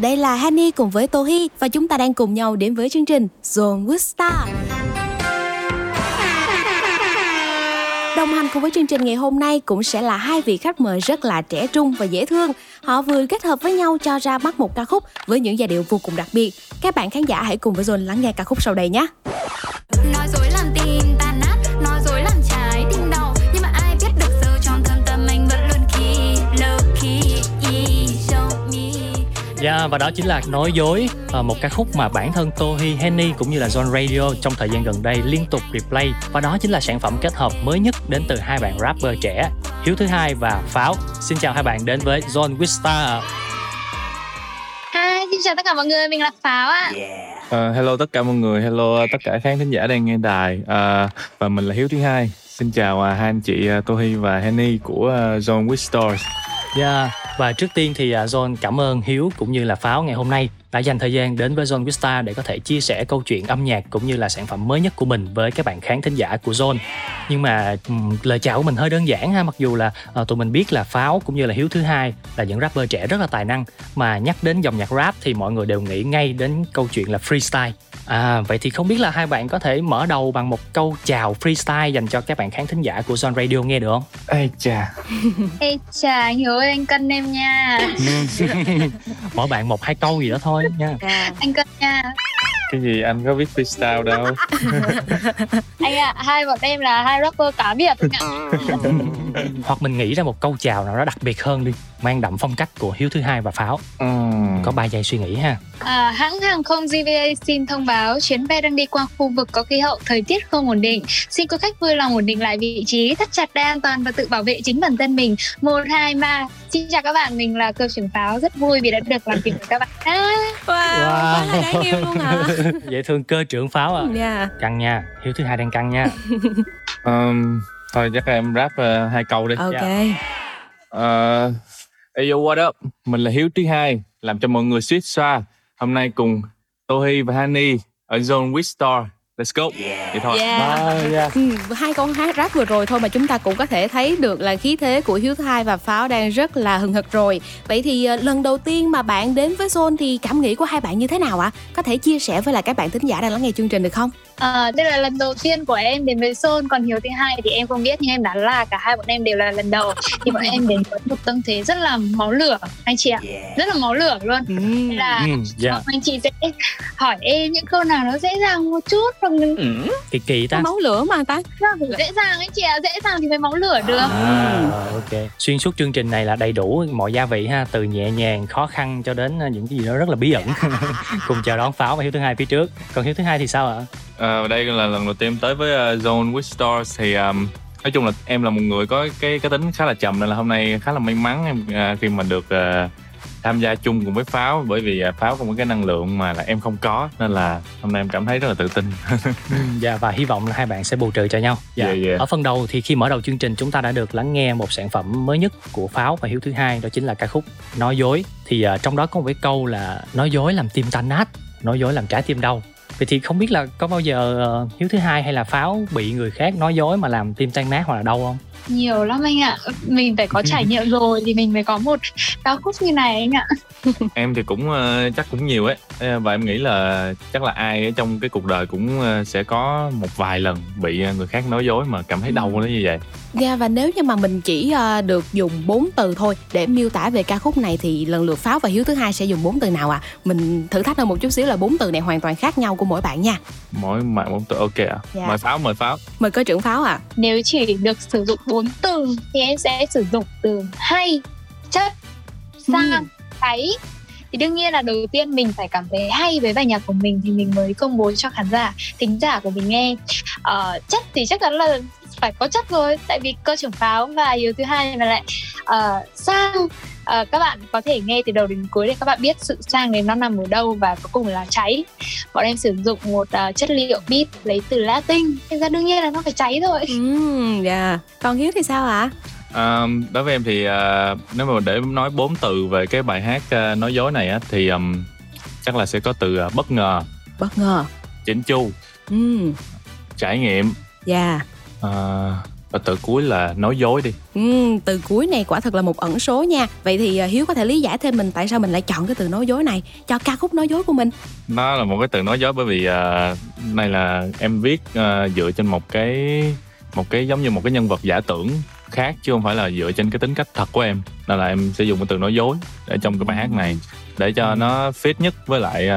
Đây là Hani cùng với Tô Hi và chúng ta đang cùng nhau đến với chương trình Zone with Star. Đồng hành cùng với chương trình ngày hôm nay cũng sẽ là hai vị khách mời rất là trẻ trung và dễ thương. Họ vừa kết hợp với nhau cho ra mắt một ca khúc với những giai điệu vô cùng đặc biệt. Các bạn khán giả hãy cùng với Zone lắng nghe ca khúc sau đây nhé. Nói dối làm tin Yeah, và đó chính là Nói dối ờ, Một ca khúc mà bản thân Tohi Henny cũng như là John Radio trong thời gian gần đây liên tục replay Và đó chính là sản phẩm kết hợp mới nhất đến từ hai bạn rapper trẻ Hiếu thứ hai và Pháo Xin chào hai bạn đến với John Wistar Hi, xin chào tất cả mọi người, mình là Pháo ạ. Ờ, hello tất cả mọi người, hello tất cả khán thính giả đang nghe đài Ờ, và mình là Hiếu thứ hai. Xin chào à, hai anh chị uh, Tohi và Henny của uh, Zone with Stars. Yeah, và trước tiên thì à, John cảm ơn Hiếu cũng như là Pháo ngày hôm nay đã dành thời gian đến với John Vista để có thể chia sẻ câu chuyện âm nhạc cũng như là sản phẩm mới nhất của mình với các bạn khán thính giả của John. Nhưng mà ừm, lời chào của mình hơi đơn giản ha, mặc dù là à, tụi mình biết là Pháo cũng như là Hiếu thứ hai là những rapper trẻ rất là tài năng mà nhắc đến dòng nhạc rap thì mọi người đều nghĩ ngay đến câu chuyện là freestyle. À, vậy thì không biết là hai bạn có thể mở đầu bằng một câu chào freestyle dành cho các bạn khán thính giả của John Radio nghe được không? Ê chà, Ê chà, anh Hiếu anh cân em nha. Mỗi bạn một hai câu gì đó thôi nha. Anh cân nha. Cái gì anh có biết freestyle đâu. Anh ạ, hai bọn em là hai rapper cá biệt hoặc mình nghĩ ra một câu chào nào đó đặc biệt hơn đi mang đậm phong cách của hiếu thứ hai và pháo Ừm, có 3 giây suy nghĩ ha À, hãng hàng không GVA xin thông báo chuyến bay đang đi qua khu vực có khí hậu thời tiết không ổn định. Xin quý khách vui lòng ổn định lại vị trí, thắt chặt đai an toàn và tự bảo vệ chính bản thân mình. Một, hai, ba. Xin chào các bạn, mình là cơ trưởng pháo rất vui vì đã được làm việc với các bạn. À, Wow, quá là đáng yêu luôn hả? dễ thương cơ trưởng pháo à Yeah. căng nha hiếu thứ hai đang căng nha ừm, thôi chắc em rap ờ, hai câu đi. Ok. Ờ, hey yo, what up? Mình là Hiếu thứ hai, làm cho mọi người suýt xoa. Hôm nay cùng Tohi và Hani ở Zone with Star. Let's go. Vậy thôi. Yeah. À, yeah. Ừ, hai câu hát rap vừa rồi thôi mà chúng ta cũng có thể thấy được là khí thế của Hiếu Thứ Hai và Pháo đang rất là hừng hực rồi. Vậy thì ờ, lần đầu tiên mà bạn đến với Zone thì cảm nghĩ của hai bạn như thế nào ạ? Có thể chia sẻ với lại các bạn thính giả đang lắng nghe chương trình được không? À, đây là lần đầu tiên của em đến với Sơn, còn Hiếu thứ hai thì em không biết nhưng em đoán là cả hai bọn em đều là lần đầu. Thì bọn em đến với một tâm thế rất là máu lửa anh chị ạ, rất là máu lửa luôn. Nên là Ừ, dạ. Mong anh chị sẽ hỏi em những câu nào nó dễ dàng một chút hoặc kỳ kỳ ta. Máu lửa mà ta. dễ dàng anh chị ạ dễ dàng thì mới máu lửa được. À, ok. Xuyên suốt chương trình này là đầy đủ mọi gia vị ha từ nhẹ nhàng khó khăn cho đến ờ, những cái gì đó rất là bí ẩn. Cùng chào đón pháo và hiếu thứ hai phía trước. Còn hiếu thứ hai thì sao ạ Ờ, đây là lần đầu tiên tới với uh, Zone with Stars thì um, nói chung là em là một người có cái cái tính khá là chậm nên là hôm nay khá là may mắn em uh, khi mà được uh, tham gia chung cùng với pháo bởi vì uh, pháo có một cái năng lượng mà là em không có nên là hôm nay em cảm thấy rất là tự tin Dạ và hy vọng là hai bạn sẽ bù trừ cho nhau. Dạ. Yeah, yeah. Ở phần đầu thì khi mở đầu chương trình chúng ta đã được lắng nghe một sản phẩm mới nhất của Pháo và Hiếu thứ hai đó chính là ca khúc Nói dối. Thì ờ, trong đó có một cái câu là nói dối làm tim ta nát, nói dối làm trái tim đau. Vậy thì không biết là có bao giờ ờ, Hiếu thứ hai hay là Pháo bị người khác nói dối mà làm tim tan nát hoặc là đau không? Nhiều lắm anh ạ mình phải có trải nghiệm rồi thì mình mới có một ca khúc như này anh ạ em thì cũng uh, chắc cũng nhiều ấy Ờ, và em nghĩ là chắc là ai trong cái cuộc đời cũng uh, sẽ có một vài lần bị uh, người khác nói dối mà cảm thấy đau nó như vậy Dạ và nếu như mà mình chỉ ờ, được dùng 4 từ thôi để miêu tả về ca khúc này thì lần lượt Pháo và Hiếu thứ hai sẽ dùng 4 từ nào ạ? Mình thử thách hơn một chút xíu là bốn từ này hoàn toàn khác nhau của mỗi bạn nha. mỗi mạng một từ ok ạ Dạ. mời pháo mời pháo Mời cơ trưởng Pháo ạ. nếu chỉ được sử dụng bốn từ thì em sẽ sử dụng từ hay chất sang Ừ. thì đương nhiên là đầu tiên mình phải cảm thấy hay với bài nhạc của mình thì mình mới công bố cho khán giả thính giả của mình nghe Ờ, chất thì chắc chắn là phải có chất rồi tại vì cơ trưởng pháo và yếu thứ hai là lại ờ, sang Ờ, các bạn có thể nghe từ đầu đến cuối để các bạn biết sự sang đấy nó nằm ở đâu và cuối cùng là cháy bọn em sử dụng một ờ, chất liệu beat lấy từ Latin thành ra đương nhiên là nó phải cháy rồi Ừm, dạ. Còn Hiếu thì sao ạ? À, đối với em thì à, nếu mà để nói bốn từ về cái bài hát à, nói dối này á thì ừm, chắc là sẽ có từ à, bất ngờ Bất ngờ. chỉnh chu Ừm, trải nghiệm dạ. À, và từ cuối là nói dối đi. Ừ, từ cuối này quả thật là một ẩn số nha. Vậy thì à, Hiếu có thể lý giải thêm mình tại sao mình lại chọn cái từ nói dối này cho ca khúc nói dối của mình. Nó là một cái từ nói dối bởi vì uh, này là em viết uh, dựa trên một cái một cái giống như một cái nhân vật giả tưởng khác chứ không phải là dựa trên cái tính cách thật của em. Nên là em sẽ dùng cái từ nói dối để trong cái bài hát này để cho nó fit nhất với lại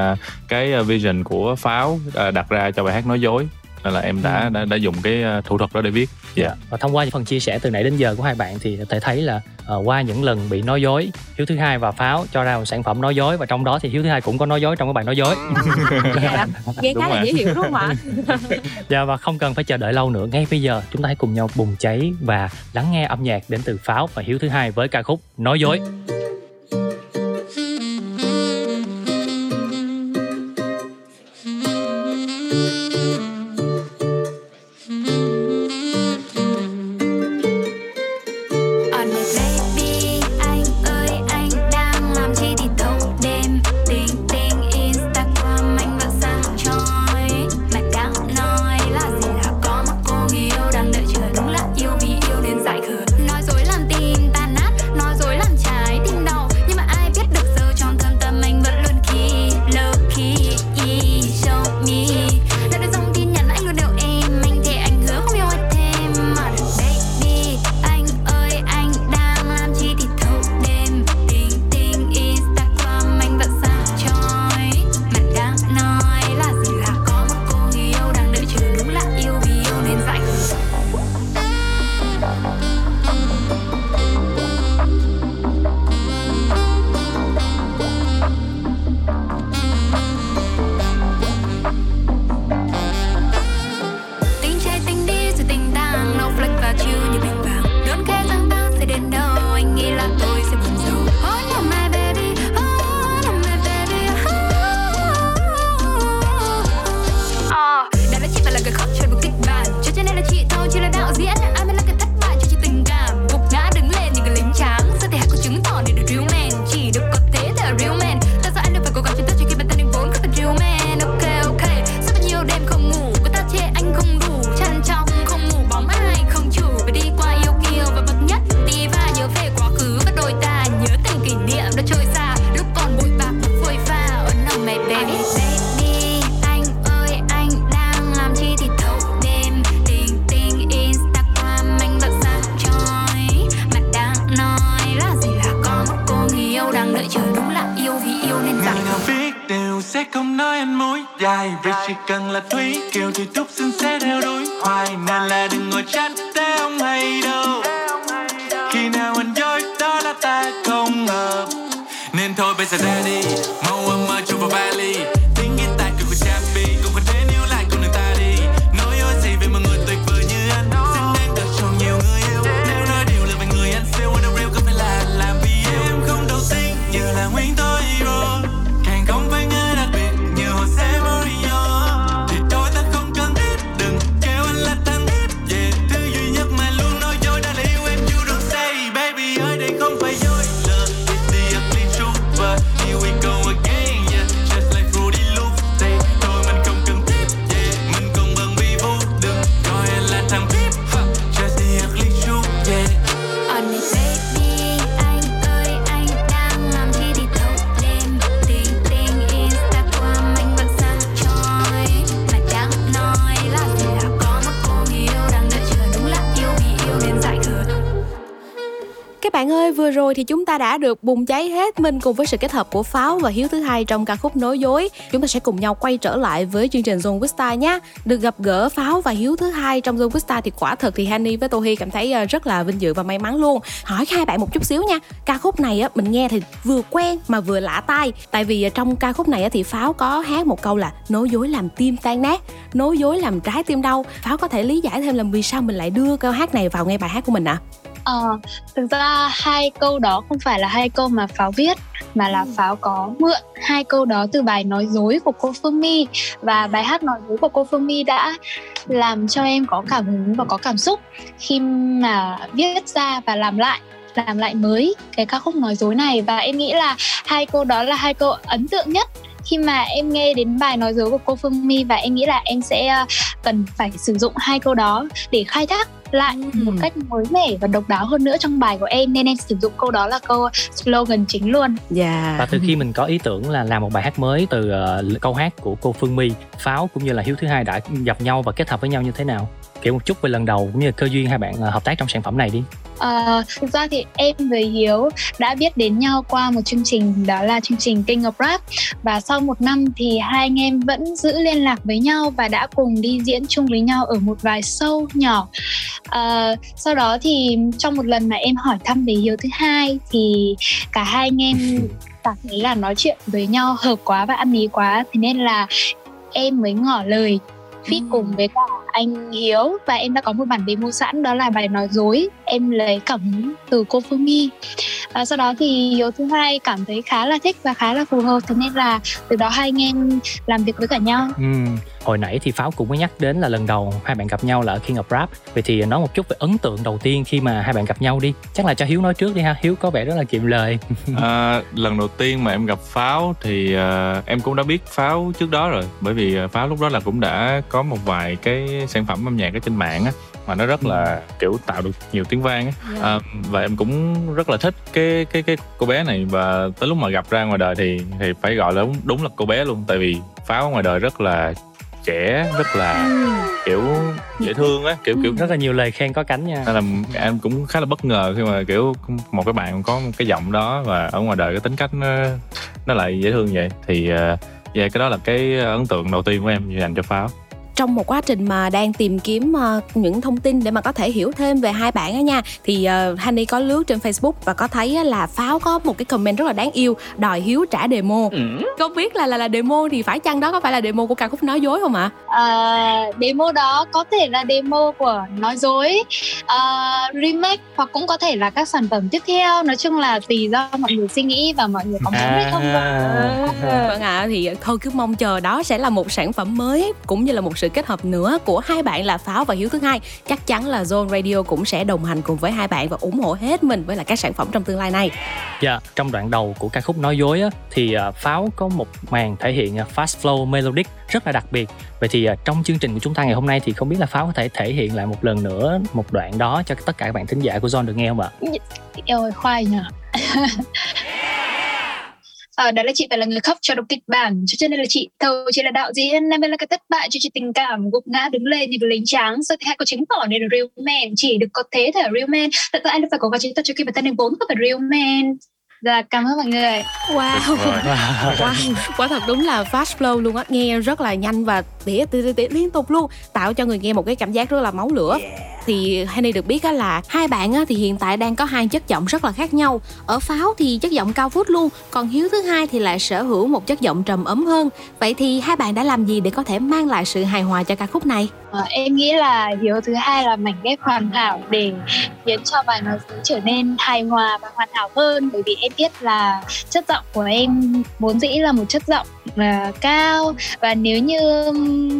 cái vision của pháo đặt ra cho bài hát nói dối nên là em đã đã, đã dùng cái thủ thuật đó để viết. Dạ. Yeah. và thông qua những phần chia sẻ từ nãy đến giờ của hai bạn thì thể thấy là uh, qua những lần bị nói dối hiếu thứ hai và pháo cho ra một sản phẩm nói dối và trong đó thì hiếu thứ hai cũng có nói dối trong cái bài nói dối. Dạ, nghe khá là dễ hiểu đúng không ạ? Dạ và không cần phải chờ đợi lâu nữa. Ngay bây giờ chúng ta hãy cùng nhau bùng cháy và lắng nghe âm nhạc đến từ pháo và hiếu thứ hai với ca khúc nói dối đã được bùng cháy hết mình cùng với sự kết hợp của Pháo và Hiếu thứ hai trong ca khúc Nói dối. Chúng ta sẽ cùng nhau quay trở lại với chương trình Zone Vista nhé. Được gặp gỡ Pháo và Hiếu thứ hai trong Zone Vista thì quả thật thì Hani với Tohi cảm thấy ờ, rất là vinh dự và may mắn luôn. Hỏi hai bạn một chút xíu nha. Ca khúc này á mình nghe thì vừa quen mà vừa lạ tai. Tại vì ờ, trong ca khúc này á thì Pháo có hát một câu là nói dối làm tim tan nát, nói dối làm trái tim đau. Pháo có thể lý giải thêm là vì sao mình lại đưa câu hát này vào ngay bài hát của mình ạ? À? Ờ, thực ra hai câu đó không phải là hai câu mà Pháo viết mà là ừ. Pháo có mượn hai câu đó từ bài nói dối của cô Phương My và bài hát nói dối của cô Phương My đã làm cho em có cảm hứng và có cảm xúc khi mà viết ra và làm lại làm lại mới cái ca khúc nói dối này và em nghĩ là hai câu đó là hai câu ấn tượng nhất khi mà em nghe đến bài nói dối của cô Phương My và em nghĩ là em sẽ uh, cần phải sử dụng hai câu đó để khai thác lại Ừ. một cách mới mẻ và độc đáo hơn nữa trong bài của em nên em sử dụng câu đó là câu slogan chính luôn. Dạ. và từ khi mình có ý tưởng là làm một bài hát mới từ ờ, câu hát của cô Phương My Pháo cũng như là Hiếu thứ hai đã gặp nhau và kết hợp với nhau như thế nào kể một chút về lần đầu cũng như là cơ duyên hai bạn ờ, hợp tác trong sản phẩm này đi. Ờ, thực ra thì em với Hiếu đã biết đến nhau qua một chương trình đó là chương trình King of Rap và sau một năm thì hai anh em vẫn giữ liên lạc với nhau và đã cùng đi diễn chung với nhau ở một vài show nhỏ. Ờ, sau đó thì trong một lần mà em hỏi thăm về Hiếu thứ hai thì cả hai anh em cảm thấy là nói chuyện với nhau hợp quá và ăn ý quá. Thế nên là em mới ngỏ lời Ừ. cùng với cả anh Hiếu. Và em đã có một bản demo sẵn đó là bài nói dối. Em lấy cảm hứng từ cô Phương My. Và sau đó thì Hiếu thứ hai cảm thấy khá là thích và khá là phù hợp. Thế nên là từ đó hai anh em làm việc với cả nhau. Ừm, hồi nãy thì Pháo cũng mới nhắc đến là lần đầu hai bạn gặp nhau là ở King of Rap. Vậy thì nói một chút về ấn tượng đầu tiên khi mà hai bạn gặp nhau đi. Chắc là cho Hiếu nói trước đi ha. Hiếu có vẻ rất là kiệm lời. À, lần đầu tiên mà em gặp pháo thì à, em cũng đã biết pháo trước đó rồi. Bởi vì à, pháo lúc đó là cũng đã có một vài cái sản phẩm âm nhạc ở trên mạng á mà nó rất là kiểu tạo được nhiều tiếng vang á. À, và em cũng rất là thích cái cái cái cô bé này và tới lúc mà gặp ra ngoài đời thì thì phải gọi là đúng, đúng là cô bé luôn tại vì pháo ở ngoài đời rất là trẻ rất là kiểu dễ thương á kiểu kiểu rất là nhiều lời khen có cánh nha. Nên là em cũng khá là bất ngờ khi mà kiểu một cái bạn có một cái giọng đó và ở ngoài đời cái tính cách nó nó lại dễ thương vậy. Thì uh, yeah, cái đó là cái ấn tượng đầu tiên của em dành cho pháo trong một quá trình mà đang tìm kiếm ờ, những thông tin để mà có thể hiểu thêm về hai bạn á nha thì uh, Honey có lướt trên Facebook và có thấy á là Pháo có một cái comment rất là đáng yêu đòi Hiếu trả demo. Không biết là là là demo thì phải chăng đó có phải là demo của ca khúc nói dối không ạ? À, demo đó có thể là demo của nói dối. Uh, remake hoặc cũng có thể là các sản phẩm tiếp theo. Nói chung là tùy do mọi người suy nghĩ và mọi người có muốn hay không thôi. Vâng ạ, thì thôi cứ mong chờ đó sẽ là một sản phẩm mới cũng như là một sự kết hợp nữa của hai bạn là Pháo và Hiếu thứ hai. Chắc chắn là Zone Radio cũng sẽ đồng hành cùng với hai bạn và ủng hộ hết mình với lại các sản phẩm trong tương lai này. Dạ, trong đoạn đầu của ca khúc nói dối á, thì à, Pháo có một màn thể hiện à, fast flow melodic rất là đặc biệt. Vậy thì à, trong chương trình của chúng ta ngày hôm nay thì không biết là Pháo có thể thể hiện lại một lần nữa một đoạn đó cho tất cả các bạn thính giả của John được nghe không ạ? Ơi khoai nhờ Ờ, đó là chị phải là người khóc cho đọc kịch bản. Cho nên là chị thầu chị là đạo diễn em là cái thất bại cho chị tình cảm. Gục ngã đứng lên như một lính trắng sau thì hãy có chứng tỏ nên là real man. Chỉ được có thế thể là real man. Tại sao anh phải cố gắng chứng tỏ cho khi bản thân mình vốn có phải real man. Dạ cảm ơn mọi người. Wow. Rồi. Wow, quả thật đúng là fast flow luôn á, nghe rất là nhanh và tỉa tỉa tỉa, tỉa liên tục luôn, tạo cho người nghe một cái cảm giác rất là máu lửa. Thì Henny được biết là hai bạn thì hiện tại đang có hai chất giọng rất là khác nhau. Ở Pháo thì chất giọng cao vút luôn, còn Hiếu thứ hai thì lại sở hữu một chất giọng trầm ấm hơn. Vậy thì hai bạn đã làm gì để có thể mang lại sự hài hòa cho ca khúc này? Ờ, em nghĩ là hiếu thứ hai là mảnh ghép hoàn hảo để khiến cho bài nó trở nên hài hòa và hoàn hảo hơn bởi vì em biết là chất giọng của em vốn dĩ là một chất giọng là cao. Và nếu như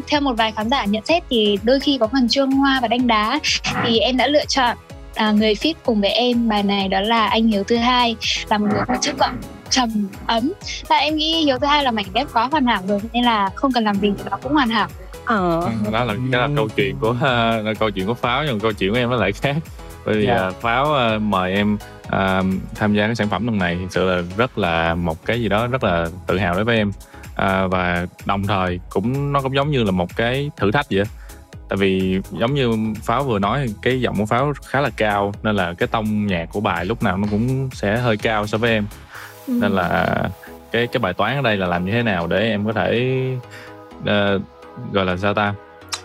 theo một vài khán giả nhận xét thì đôi khi có phần chuông hoa và đanh đá thì em đã lựa chọn à, người fit cùng với em bài này đó là anh hiếu thứ hai là một người có chất giọng trầm ấm. Và em nghĩ hiếu thứ hai là mảnh ghép quá hoàn hảo rồi nên là không cần làm gì thì nó cũng hoàn hảo. Ờ. đó là cái là câu chuyện của uh, là câu chuyện của pháo nhưng câu chuyện của em nó lại khác. Bởi vì Dạ. à, pháo à, mời em à, tham gia cái sản phẩm lần này thực sự là rất là một cái gì đó rất là tự hào đối với em à, và đồng thời cũng nó cũng giống như là một cái thử thách vậy tại vì giống như pháo vừa nói cái giọng của pháo khá là cao nên là cái tông nhạc của bài lúc nào nó cũng sẽ hơi cao so với em. Nên là cái cái bài toán ở đây là làm như thế nào để em có thể ờ, gọi là sao ta?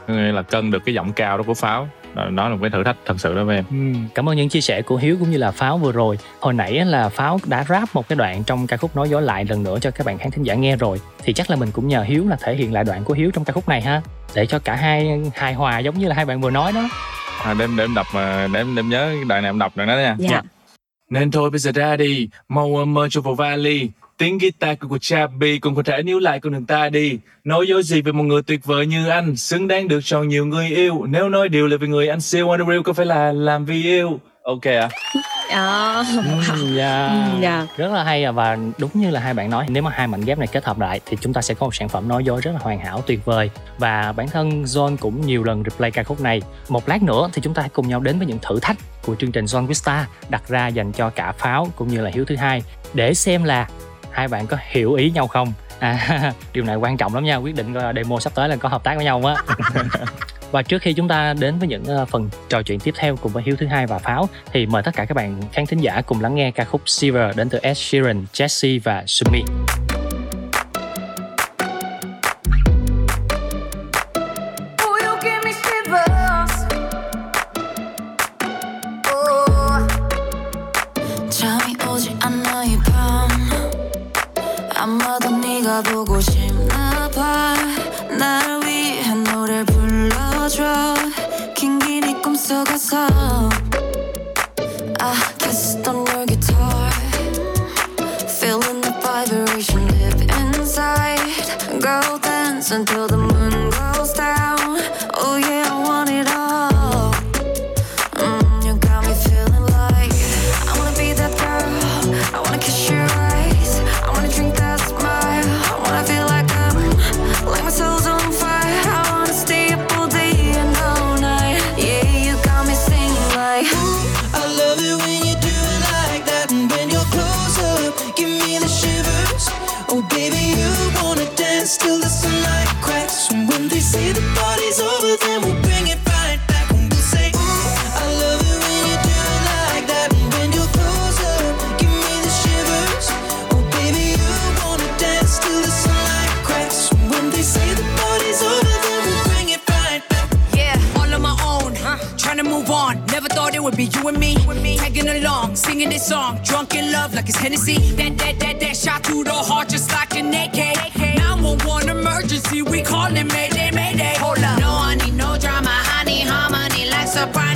Nghĩa là cân được cái giọng cao đó của pháo đó, đó là một cái thử thách thật sự đối với em Ừm, Cảm ơn những chia sẻ của Hiếu cũng như là Pháo vừa rồi. Hồi nãy á là Pháo đã rap một cái đoạn trong ca khúc nói dối lại lần nữa cho các bạn khán thính giả nghe rồi. Thì chắc là mình cũng nhờ Hiếu là thể hiện lại đoạn của Hiếu trong ca khúc này ha. Để cho cả hai hài hòa giống như là hai bạn vừa nói đó. à, để, để em đọc mà để em, để em nhớ đoạn này em đọc đoạn đó nha Dạ. Nên thôi bây giờ ra đi Mau ôm mơ cho vào vali Tiếng guitar của Chabi Cũng có thể níu lại con đường ta đi. Nói dối gì về một người tuyệt vời như anh Xứng đáng được cho nhiều người yêu. Nếu nói điều là về người anh siêu On the real có phải là làm vì yêu? Ok à à, Ừm, yeah. Dạ. rất là hay à, và đúng như là hai bạn nói nếu mà hai mảnh ghép này kết hợp lại thì chúng ta sẽ có một sản phẩm nói dối rất là hoàn hảo tuyệt vời. Và bản thân John cũng nhiều lần replay ca khúc này. Một lát nữa thì chúng ta hãy cùng nhau đến với những thử thách của chương trình John Vista đặt ra dành cho cả pháo cũng như là hiếu thứ hai để xem là hai bạn có hiểu ý nhau không? À, điều này quan trọng lắm nha. Quyết định coi demo sắp tới là có hợp tác với nhau không á. Và trước khi chúng ta đến với những ờ, phần trò chuyện tiếp theo cùng với Hiếu thứ hai và Pháo thì mời tất cả các bạn khán thính giả cùng lắng nghe ca khúc Silver đến từ Ed Sheeran, Jesse và Sumi. Would be you and me. Tagging along, singing this song. Drunk in love like it's Hennessy. That, that, that, that shot through the heart just like an AK. 911 emergency, we calling Mayday, Mayday. Hold up. No, I need no drama. I need harmony like soprano.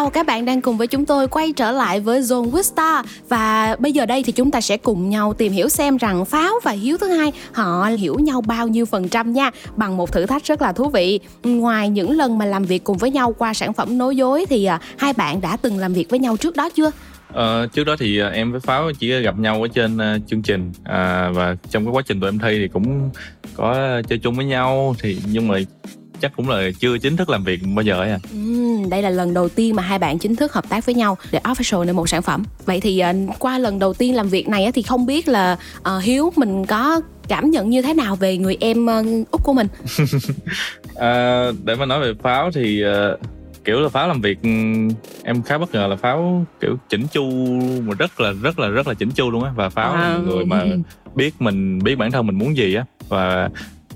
Chào các bạn đang cùng với chúng tôi quay trở lại với Zone with Star và bây giờ đây thì chúng ta sẽ cùng nhau tìm hiểu xem rằng Pháo và Hiếu thứ hai họ hiểu nhau bao nhiêu phần trăm nha bằng một thử thách rất là thú vị. Ngoài những lần mà làm việc cùng với nhau qua sản phẩm nói dối thì à, hai bạn đã từng làm việc với nhau trước đó chưa? Ờ, trước đó thì à, em với Pháo chỉ gặp nhau ở trên à, chương trình à, và trong cái quá trình tụi em thi thì cũng có chơi chung với nhau thì nhưng mà chắc cũng là chưa chính thức làm việc bao giờ ấy à Ừm, đây là lần đầu tiên mà hai bạn chính thức hợp tác với nhau để official nên một sản phẩm. Vậy thì ờ, qua lần đầu tiên làm việc này thì không biết là ờ, Hiếu mình có cảm nhận như thế nào về người em ờ, út của mình? À, để mà nói về pháo thì ờ, kiểu là pháo làm việc em khá bất ngờ là pháo kiểu chỉnh chu mà rất là rất là rất là chỉnh chu luôn á và pháo là Wow. một người mà biết mình biết bản thân mình muốn gì á và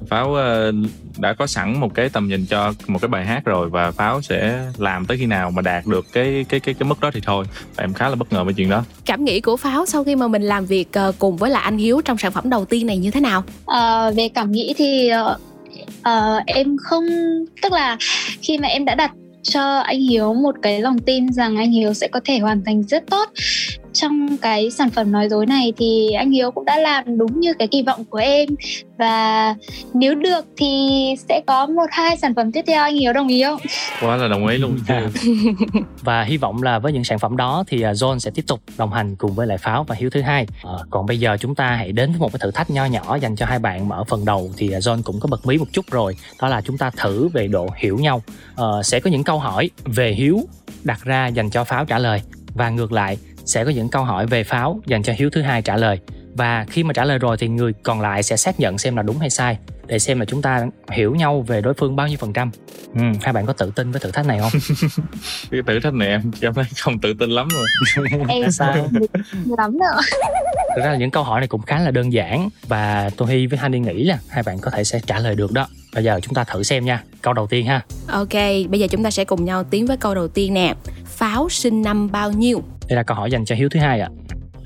pháo ờ, đã có sẵn một cái tầm nhìn cho một cái bài hát rồi và pháo sẽ làm tới khi nào mà đạt được cái cái cái cái mức đó thì thôi. Và em khá là bất ngờ với chuyện đó. Cảm nghĩ của Pháo sau khi mà mình làm việc ờ, cùng với lại anh Hiếu trong sản phẩm đầu tiên này như thế nào? Ờ, về cảm nghĩ thì ờ, em không tức là khi mà em đã đặt cho anh Hiếu một cái lòng tin rằng anh Hiếu sẽ có thể hoàn thành rất tốt trong cái sản phẩm nói dối này thì anh Hiếu cũng đã làm đúng như cái kỳ vọng của em và nếu được thì sẽ có một hai sản phẩm tiếp theo anh Hiếu đồng ý không? quá là đồng ý luôn và hy vọng là với những sản phẩm đó thì à, John sẽ tiếp tục đồng hành cùng với lại Pháo và Hiếu thứ hai. Ờ, còn bây giờ chúng ta hãy đến với một cái thử thách nho nhỏ dành cho hai bạn mà ở phần đầu thì à, John cũng có bật mí một chút rồi. Đó là chúng ta thử về độ hiểu nhau. Ờ, sẽ có những câu hỏi về Hiếu đặt ra dành cho Pháo trả lời và ngược lại sẽ có những câu hỏi về Pháo dành cho Hiếu thứ hai trả lời. Và khi mà trả lời rồi thì người còn lại sẽ xác nhận xem là đúng hay sai để xem là chúng ta hiểu nhau về đối phương bao nhiêu phần trăm. Ừ, hai bạn có tự tin với thử thách này không? cái thử thách này em cảm thấy không tự tin lắm rồi Em Sao? lắm nữa. Thực ra là những câu hỏi này cũng khá là đơn giản và tôi Hy với Honey nghĩ là hai bạn có thể sẽ trả lời được đó. Bây giờ chúng ta thử xem nha. Câu đầu tiên ha. Ok, bây giờ chúng ta sẽ cùng nhau tiến với câu đầu tiên nè. Pháo sinh năm bao nhiêu? Đây là câu hỏi dành cho Hiếu thứ hai ạ.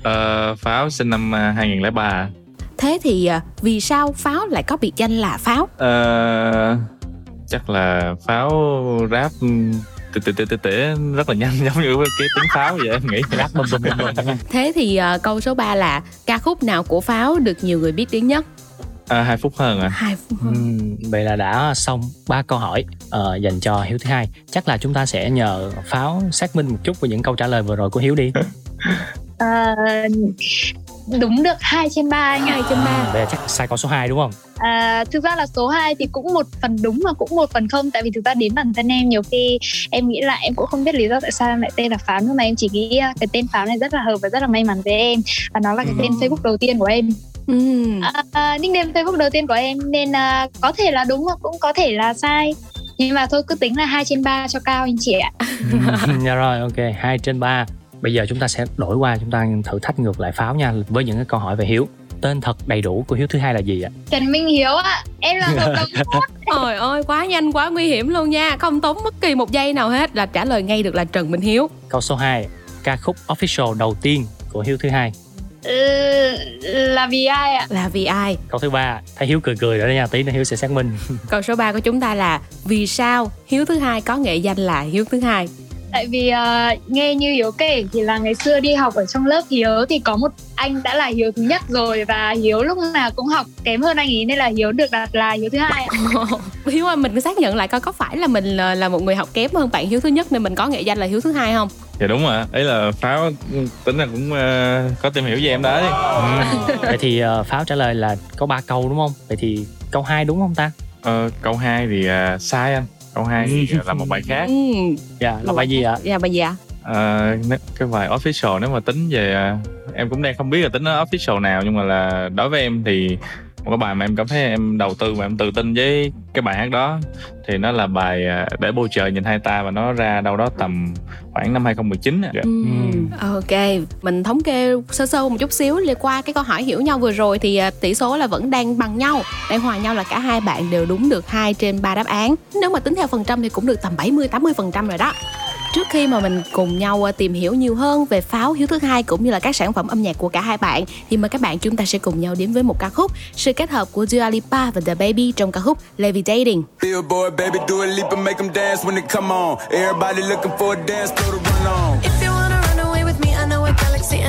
Ờ, pháo sinh năm à, 2003 Thế thì ờ, vì sao Pháo lại có biệt danh là Pháo? Ờ, chắc là pháo rap tệ tệ tệ tệ tệ rất là nhanh giống như cái tiếng pháo vậy em nghĩ Rap bum bum bum. Thế thì ờ, câu số 3 là ca khúc nào của Pháo được nhiều người biết tiếng nhất? À, hai phút hơn à Hai phút hơn. Ừm, vậy là đã xong ba câu hỏi ờ, dành cho Hiếu thứ hai. Chắc là chúng ta sẽ nhờ Pháo xác minh một chút về những câu trả lời vừa rồi của Hiếu đi. Ờ, đúng được 2 trên 3 anh ạ. Hai trên ba. Đây là chắc sai câu số 2 đúng không? À, thực ra là số 2 thì cũng một phần đúng và cũng một phần không tại vì thực ra đến bản thân em nhiều khi em nghĩ là em cũng không biết lý do tại sao em lại tên là Pháo nhưng mà em chỉ nghĩ à, cái tên Pháo này rất là hợp và rất là may mắn với em và nó là cái tên Facebook đầu tiên của em Ừm. à, à, nickname Facebook đầu tiên của em nên à, có thể là đúng hoặc cũng có thể là sai nhưng mà thôi cứ tính là 2 trên 3 cho cao anh chị ạ Dạ rồi, ok, 2 trên 3 Bây giờ chúng ta sẽ đổi qua chúng ta thử thách ngược lại Pháo nha với những cái câu hỏi về Hiếu. Tên thật đầy đủ của Hiếu thứ hai là gì ạ? Trần Minh Hiếu ạ em là hợp đồng Ôi ơi, quá nhanh, quá nguy hiểm luôn nha. Không tốn bất kỳ một giây nào hết là trả lời ngay được là Trần Minh Hiếu. Câu số 2 Ca khúc official đầu tiên của Hiếu thứ hai Ừ, là vì ai ạ Là vì ai? Câu thứ ba Thấy Hiếu cười cười rồi đó nha Tí nữa Hiếu sẽ xác minh Câu số 3 của chúng ta là vì sao Hiếu thứ hai có nghệ danh là Hiếu thứ hai? Tại vì à, nghe như Hiếu kể thì là ngày xưa đi học ở trong lớp Hiếu thì có một anh đã là Hiếu thứ nhất rồi và Hiếu lúc nào cũng học kém hơn anh ấy nên là Hiếu được đặt là Hiếu thứ hai ạ. Hiếu ơi, mình cứ xác nhận lại coi có phải là mình là, là một người học kém hơn bạn Hiếu thứ nhất nên mình có nghệ danh là Hiếu thứ hai không? dạ đúng rồi ấy là pháo tính là cũng ờ, có tìm hiểu về em đó đấy ừ. Vậy thì ờ, Pháo trả lời là có 3 câu đúng không? Vậy thì câu 2 đúng không ta? Ờ, câu 2 thì à, sai anh câu 2 thì là một bài khác Ừ. Dạ là bài gì ạ? Dạ bài gì ạ? Ờ, nếu- cái bài official nếu mà tính về à, em cũng đang không biết là tính nó official nào nhưng mà là đối với em thì một cái bài mà em cảm thấy em đầu tư và em tự tin với cái bài hát đó thì nó là bài à, để bầu trời nhìn hai ta và nó ra đâu đó tầm khoảng năm 2019 ạ. Dạ. Ừ. Ok, mình thống kê sơ sơ một chút xíu liên qua cái câu hỏi hiểu nhau vừa rồi thì à, tỷ số là vẫn đang bằng nhau. Đang hòa nhau là cả hai bạn đều đúng được 2 trên 3 đáp án. Nếu mà tính theo phần trăm thì cũng được tầm 70 80% rồi đó. Trước khi mà mình cùng nhau à, tìm hiểu nhiều hơn về pháo hiếu thứ hai cũng như là các sản phẩm âm nhạc của cả hai bạn thì mời các bạn chúng ta sẽ cùng nhau đến với một ca khúc sự kết hợp của Dua Lipa và The Baby trong ca khúc Levitating. Billboard, baby, do a leap and make them dance when it come on. Everybody looking for a dance floor to run on. If you wanna run away with me, I know a galaxy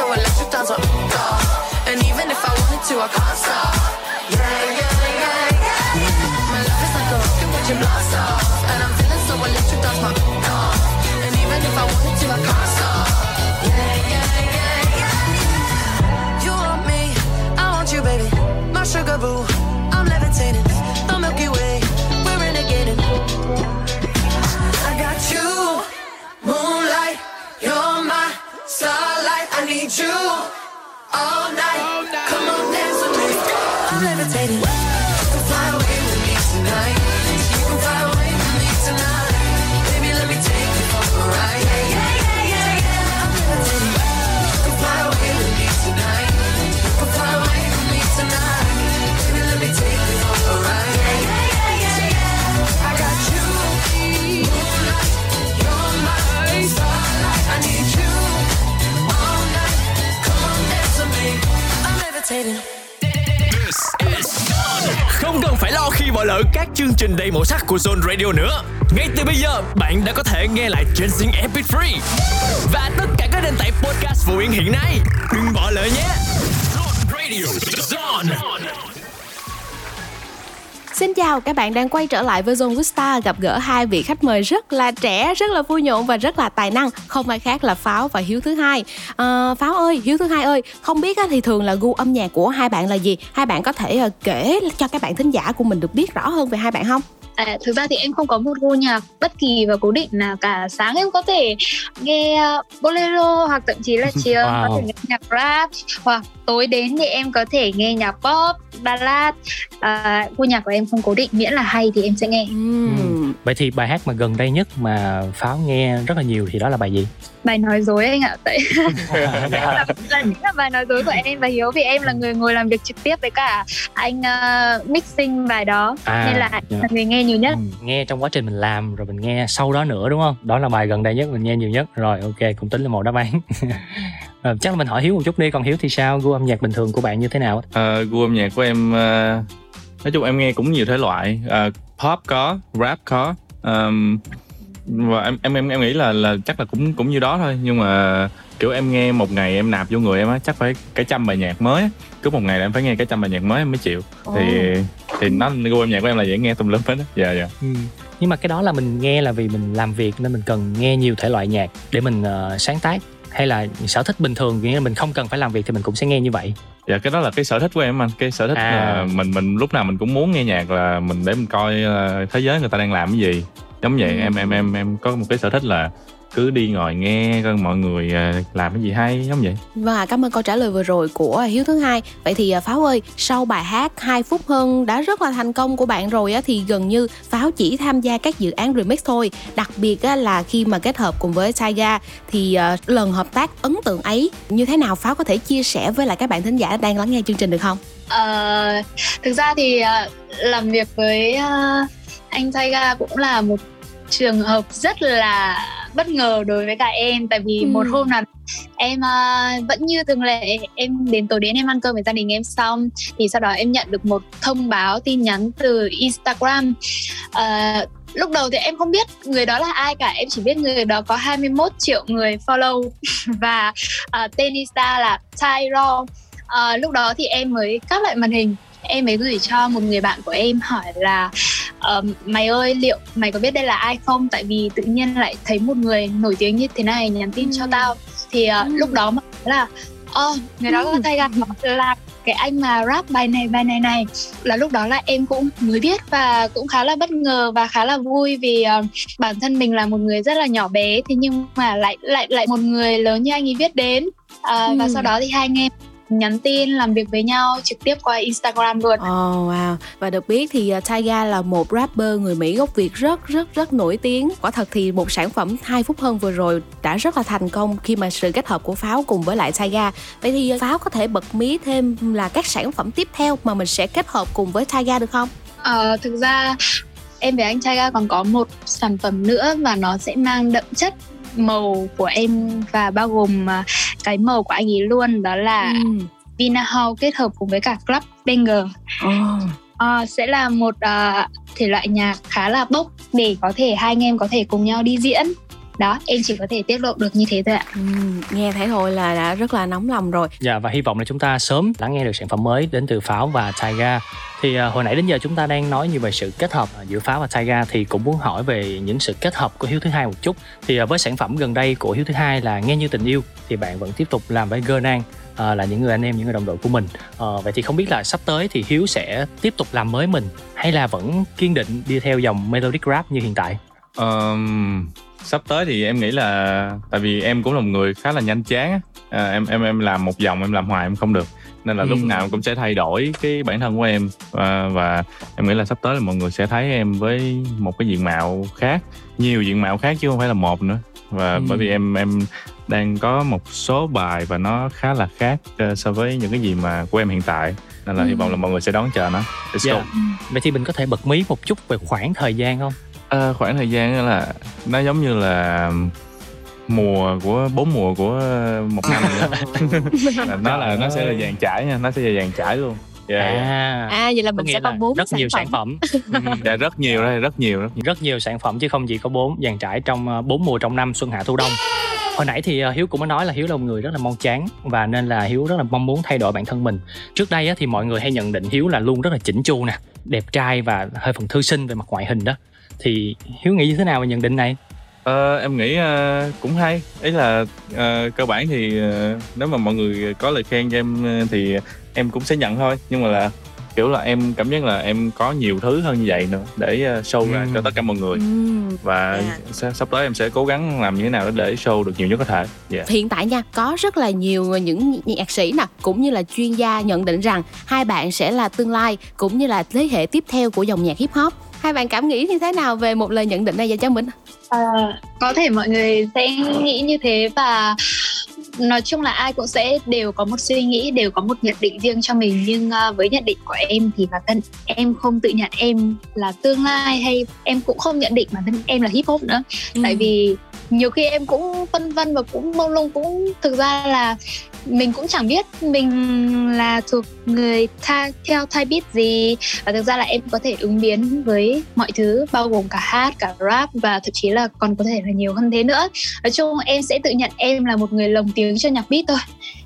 So electric, times are off. And even if I wanted to, I can't stop. Yeah, yeah, yeah, yeah. My love is like a rocket with your blast off, and I'm feeling so electric, that's my off. And even if I wanted to, I can't stop. Yeah, yeah, yeah, yeah. You want me, I want you, baby. My sugar boo, I'm levitating. The Milky Way, we're renegading. I got you, starlight. I need you all night. Come on, dance with me. I'm levitating. Không cần phải lo khi bỏ lỡ các chương trình đầy màu sắc của Zone Radio nữa. Ngay từ bây giờ, bạn đã có thể nghe lại trên Zing Epic Free và tất cả các nền tảng podcast phổ biến hiện nay. Đừng bỏ lỡ nhé. Zone Radio, Zone. Xin chào, các bạn đang quay trở lại với Zone with Star gặp gỡ hai vị khách mời rất là trẻ, rất là vui nhộn và rất là tài năng. Không ai khác là Pháo và Hiếu thứ hai. À, Pháo ơi, Hiếu thứ hai ơi, không biết thì thường là gu âm nhạc của hai bạn là gì? Hai bạn có thể ờ, kể cho các bạn thính giả của mình được biết rõ hơn về hai bạn không? À, thực ra thì em không có một gu nhạc bất kỳ và cố định nào cả sáng em có thể nghe uh, bolero hoặc thậm chí là chiều Wow. có thể nghe nhạc rap hoặc tối đến thì em có thể nghe nhạc pop ballad à, gu nhạc của em không cố định miễn là hay thì em sẽ nghe Ừm. Vậy thì bài hát mà gần đây nhất mà Pháo nghe rất là nhiều thì đó là bài gì? bài nói dối anh ạ tại là, là những là bài nói dối của em và hiếu vì em là người ngồi làm việc trực tiếp với cả anh uh, mixing bài đó À, nên là anh dạ. là người nghe nhiều nhất Ừ, nghe trong quá trình mình làm rồi mình nghe sau đó nữa đúng không? Đó là bài gần đây nhất mình nghe nhiều nhất. Rồi ok, cũng tính là một đáp án. Ờ, chắc là mình hỏi Hiếu một chút đi, còn Hiếu thì sao? Gu âm nhạc bình thường của bạn như thế nào? Ờ, gu âm nhạc của em ờ, nói chung em nghe cũng nhiều thể loại Ờ, pop có rap có Ờm, và em em em em nghĩ là là chắc là cũng cũng như đó thôi nhưng mà kiểu em nghe một ngày em nạp vô người em á chắc phải cả trăm bài nhạc mới á. cứ một ngày là em phải nghe cả trăm bài nhạc mới em mới chịu thì thì nó gu âm nhạc của em là dễ nghe tùm lum hết á dạ dạ Ừ. Nhưng mà cái đó là mình nghe là vì mình làm việc nên mình cần nghe nhiều thể loại nhạc để mình ờ, sáng tác hay là sở thích bình thường nghĩa là mình không cần phải làm việc thì mình cũng sẽ nghe như vậy. dạ cái đó là cái sở thích của em anh cái sở thích À. là mình mình lúc nào mình cũng muốn nghe nhạc là mình để mình coi ờ, thế giới người ta đang làm cái gì giống vậy em em em em có một cái sở thích là cứ đi ngồi nghe coi mọi người ờ, làm cái gì hay giống vậy Và cảm ơn câu trả lời vừa rồi của Hiếu thứ hai. Vậy thì à, Pháo ơi, sau bài hát 2 phút hơn đã rất là thành công của bạn rồi á thì gần như Pháo chỉ tham gia các dự án remix thôi. Đặc biệt á, là khi mà kết hợp cùng với Saiga thì à, lần hợp tác ấn tượng ấy như thế nào Pháo có thể chia sẻ với lại các bạn thính giả đang lắng nghe chương trình được không? Ờ, thực ra thì làm việc với anh Taiga cũng là một trường hợp rất là bất ngờ đối với cả em. Tại vì Ừ. một hôm nào em à, vẫn như thường lệ em đến tối đến em ăn cơm với gia đình em xong thì sau đó em nhận được một thông báo tin nhắn từ Instagram. Ờ, lúc đầu thì em không biết người đó là ai cả em chỉ biết người đó có 21 triệu người follow và à, tên Insta là Tyro à, lúc đó thì em mới cắt lại màn hình em mới gửi cho một người bạn của em hỏi là ờ, mày ơi liệu mày có biết đây là ai không? Tại vì tự nhiên lại thấy một người nổi tiếng như thế này nhắn tin cho tao. Thì ờ, lúc đó mà là ờ người đó là thay gạt là cái anh mà rap bài này bài này này. Là lúc đó là em cũng mới biết và cũng khá là bất ngờ và khá là vui vì ờ, bản thân mình là một người rất là nhỏ bé thế nhưng mà lại lại lại một người lớn như anh ấy viết đến. Và Ừ. sau đó thì hai anh em nhắn tin làm việc với nhau trực tiếp qua Instagram luôn. Ồ wow. Và được biết thì uh, Tyga là một rapper người Mỹ gốc Việt rất rất rất nổi tiếng. Quả thật thì một sản phẩm 2 phút hơn vừa rồi đã rất là thành công khi mà sự kết hợp của Pháo cùng với lại Tyga Vậy thì uh, Pháo có thể bật mí thêm là các sản phẩm tiếp theo mà mình sẽ kết hợp cùng với Tyga được không? Ờ, thực ra em với anh Chaiga còn có một sản phẩm nữa và nó sẽ mang đậm chất màu của em và bao gồm à, cái màu của anh ấy luôn đó là Ừ. Vinahouse kết hợp cùng với cả Club Banger Ồ. Ờ, sẽ là một à, thể loại nhạc khá là bốc để có thể hai anh em có thể cùng nhau đi diễn đó em chỉ có thể tiết lộ được như thế thôi ạ Ừ, nghe thế thôi là đã rất là nóng lòng rồi Dạ và hy vọng là chúng ta sớm lắng nghe được sản phẩm mới đến từ Pháo và Tyga. Thì à, hồi nãy đến giờ chúng ta đang nói nhiều về sự kết hợp à, giữa Pháo và Tyga thì cũng muốn hỏi về những sự kết hợp của Hiếu thứ hai một chút. Thì à, với sản phẩm gần đây của Hiếu thứ hai là Nghe như tình yêu thì bạn vẫn tiếp tục làm với Gernan à, là những người anh em những người đồng đội của mình. Ờ, vậy thì không biết là sắp tới thì Hiếu sẽ tiếp tục làm mới mình hay là vẫn kiên định đi theo dòng melodic rap như hiện tại? Ờm, sắp tới thì em nghĩ là tại vì em cũng là một người khá là nhanh chán á. à, em em em làm một vòng em làm hoài em không được nên là Ừ. lúc nào em cũng sẽ thay đổi cái bản thân của em và, và em nghĩ là sắp tới là mọi người sẽ thấy em với một cái diện mạo khác nhiều diện mạo khác chứ không phải là một nữa và Ừ. bởi vì em em đang có một số bài và nó khá là khác ờ, so với những cái gì mà của em hiện tại nên là Ừ. hy vọng là mọi người sẽ đón chờ nó Let's Dạ. go. Vậy thì mình có thể bật mí một chút về khoảng thời gian không? Ờ, khoảng thời gian đó là nó giống như là mùa của bốn mùa của một năm vậy đó. Là nó là nó sẽ là dàn trải nha nó sẽ là dàn trải luôn. Dạ À, À vậy là mình sẽ là có bốn rất nhiều sản phẩm. dạ rất nhiều đây rất nhiều rất nhiều. Rất nhiều sản phẩm chứ không chỉ có bốn dàn trải trong ờ, bốn mùa trong năm xuân hạ thu đông. Hồi nãy thì ờ, hiếu cũng có nói là hiếu là một người rất là mon chán và nên là hiếu rất là mong muốn thay đổi bản thân mình. Trước đây á, thì mọi người hay nhận định hiếu là luôn rất là chỉnh chu nè đẹp trai và hơi phần thư sinh về mặt ngoại hình đó thì hiếu nghĩ như thế nào về nhận định này? Ờ, em nghĩ ờ, cũng hay. Ý là ờ, cơ bản thì ờ, nếu mà mọi người có lời khen cho em ờ, thì em cũng sẽ nhận thôi. Nhưng mà là kiểu là em cảm giác là em có nhiều thứ hơn như vậy nữa để show ra Ừ. cho tất cả mọi người. Ừ. và Dạ. s- sắp tới em sẽ cố gắng làm như thế nào để show được nhiều nhất có thể. Dạ. Hiện tại nha có rất là nhiều những nhạc sĩ nè cũng như là chuyên gia nhận định rằng hai bạn sẽ là tương lai cũng như là thế hệ tiếp theo của dòng nhạc hip hop hai bạn cảm nghĩ như thế nào về một lời nhận định này dành cho mình à, có thể mọi người sẽ nghĩ như thế và nói chung là ai cũng sẽ đều có một suy nghĩ đều có một nhận định riêng cho mình. Nhưng ờ, với nhận định của em thì bản thân em không tự nhận em là tương lai hay em cũng không nhận định bản thân em là hip hop nữa. Tại vì nhiều khi em cũng phân vân và cũng mông lung cũng thực ra là mình cũng chẳng biết mình là thuộc người tha, theo type beat gì. Và thực ra là em có thể ứng biến với mọi thứ bao gồm cả hát cả rap và thậm chí là còn có thể là nhiều hơn thế nữa. Nói chung em sẽ tự nhận em là một người lồng tiếng cho nhạc beat thôi.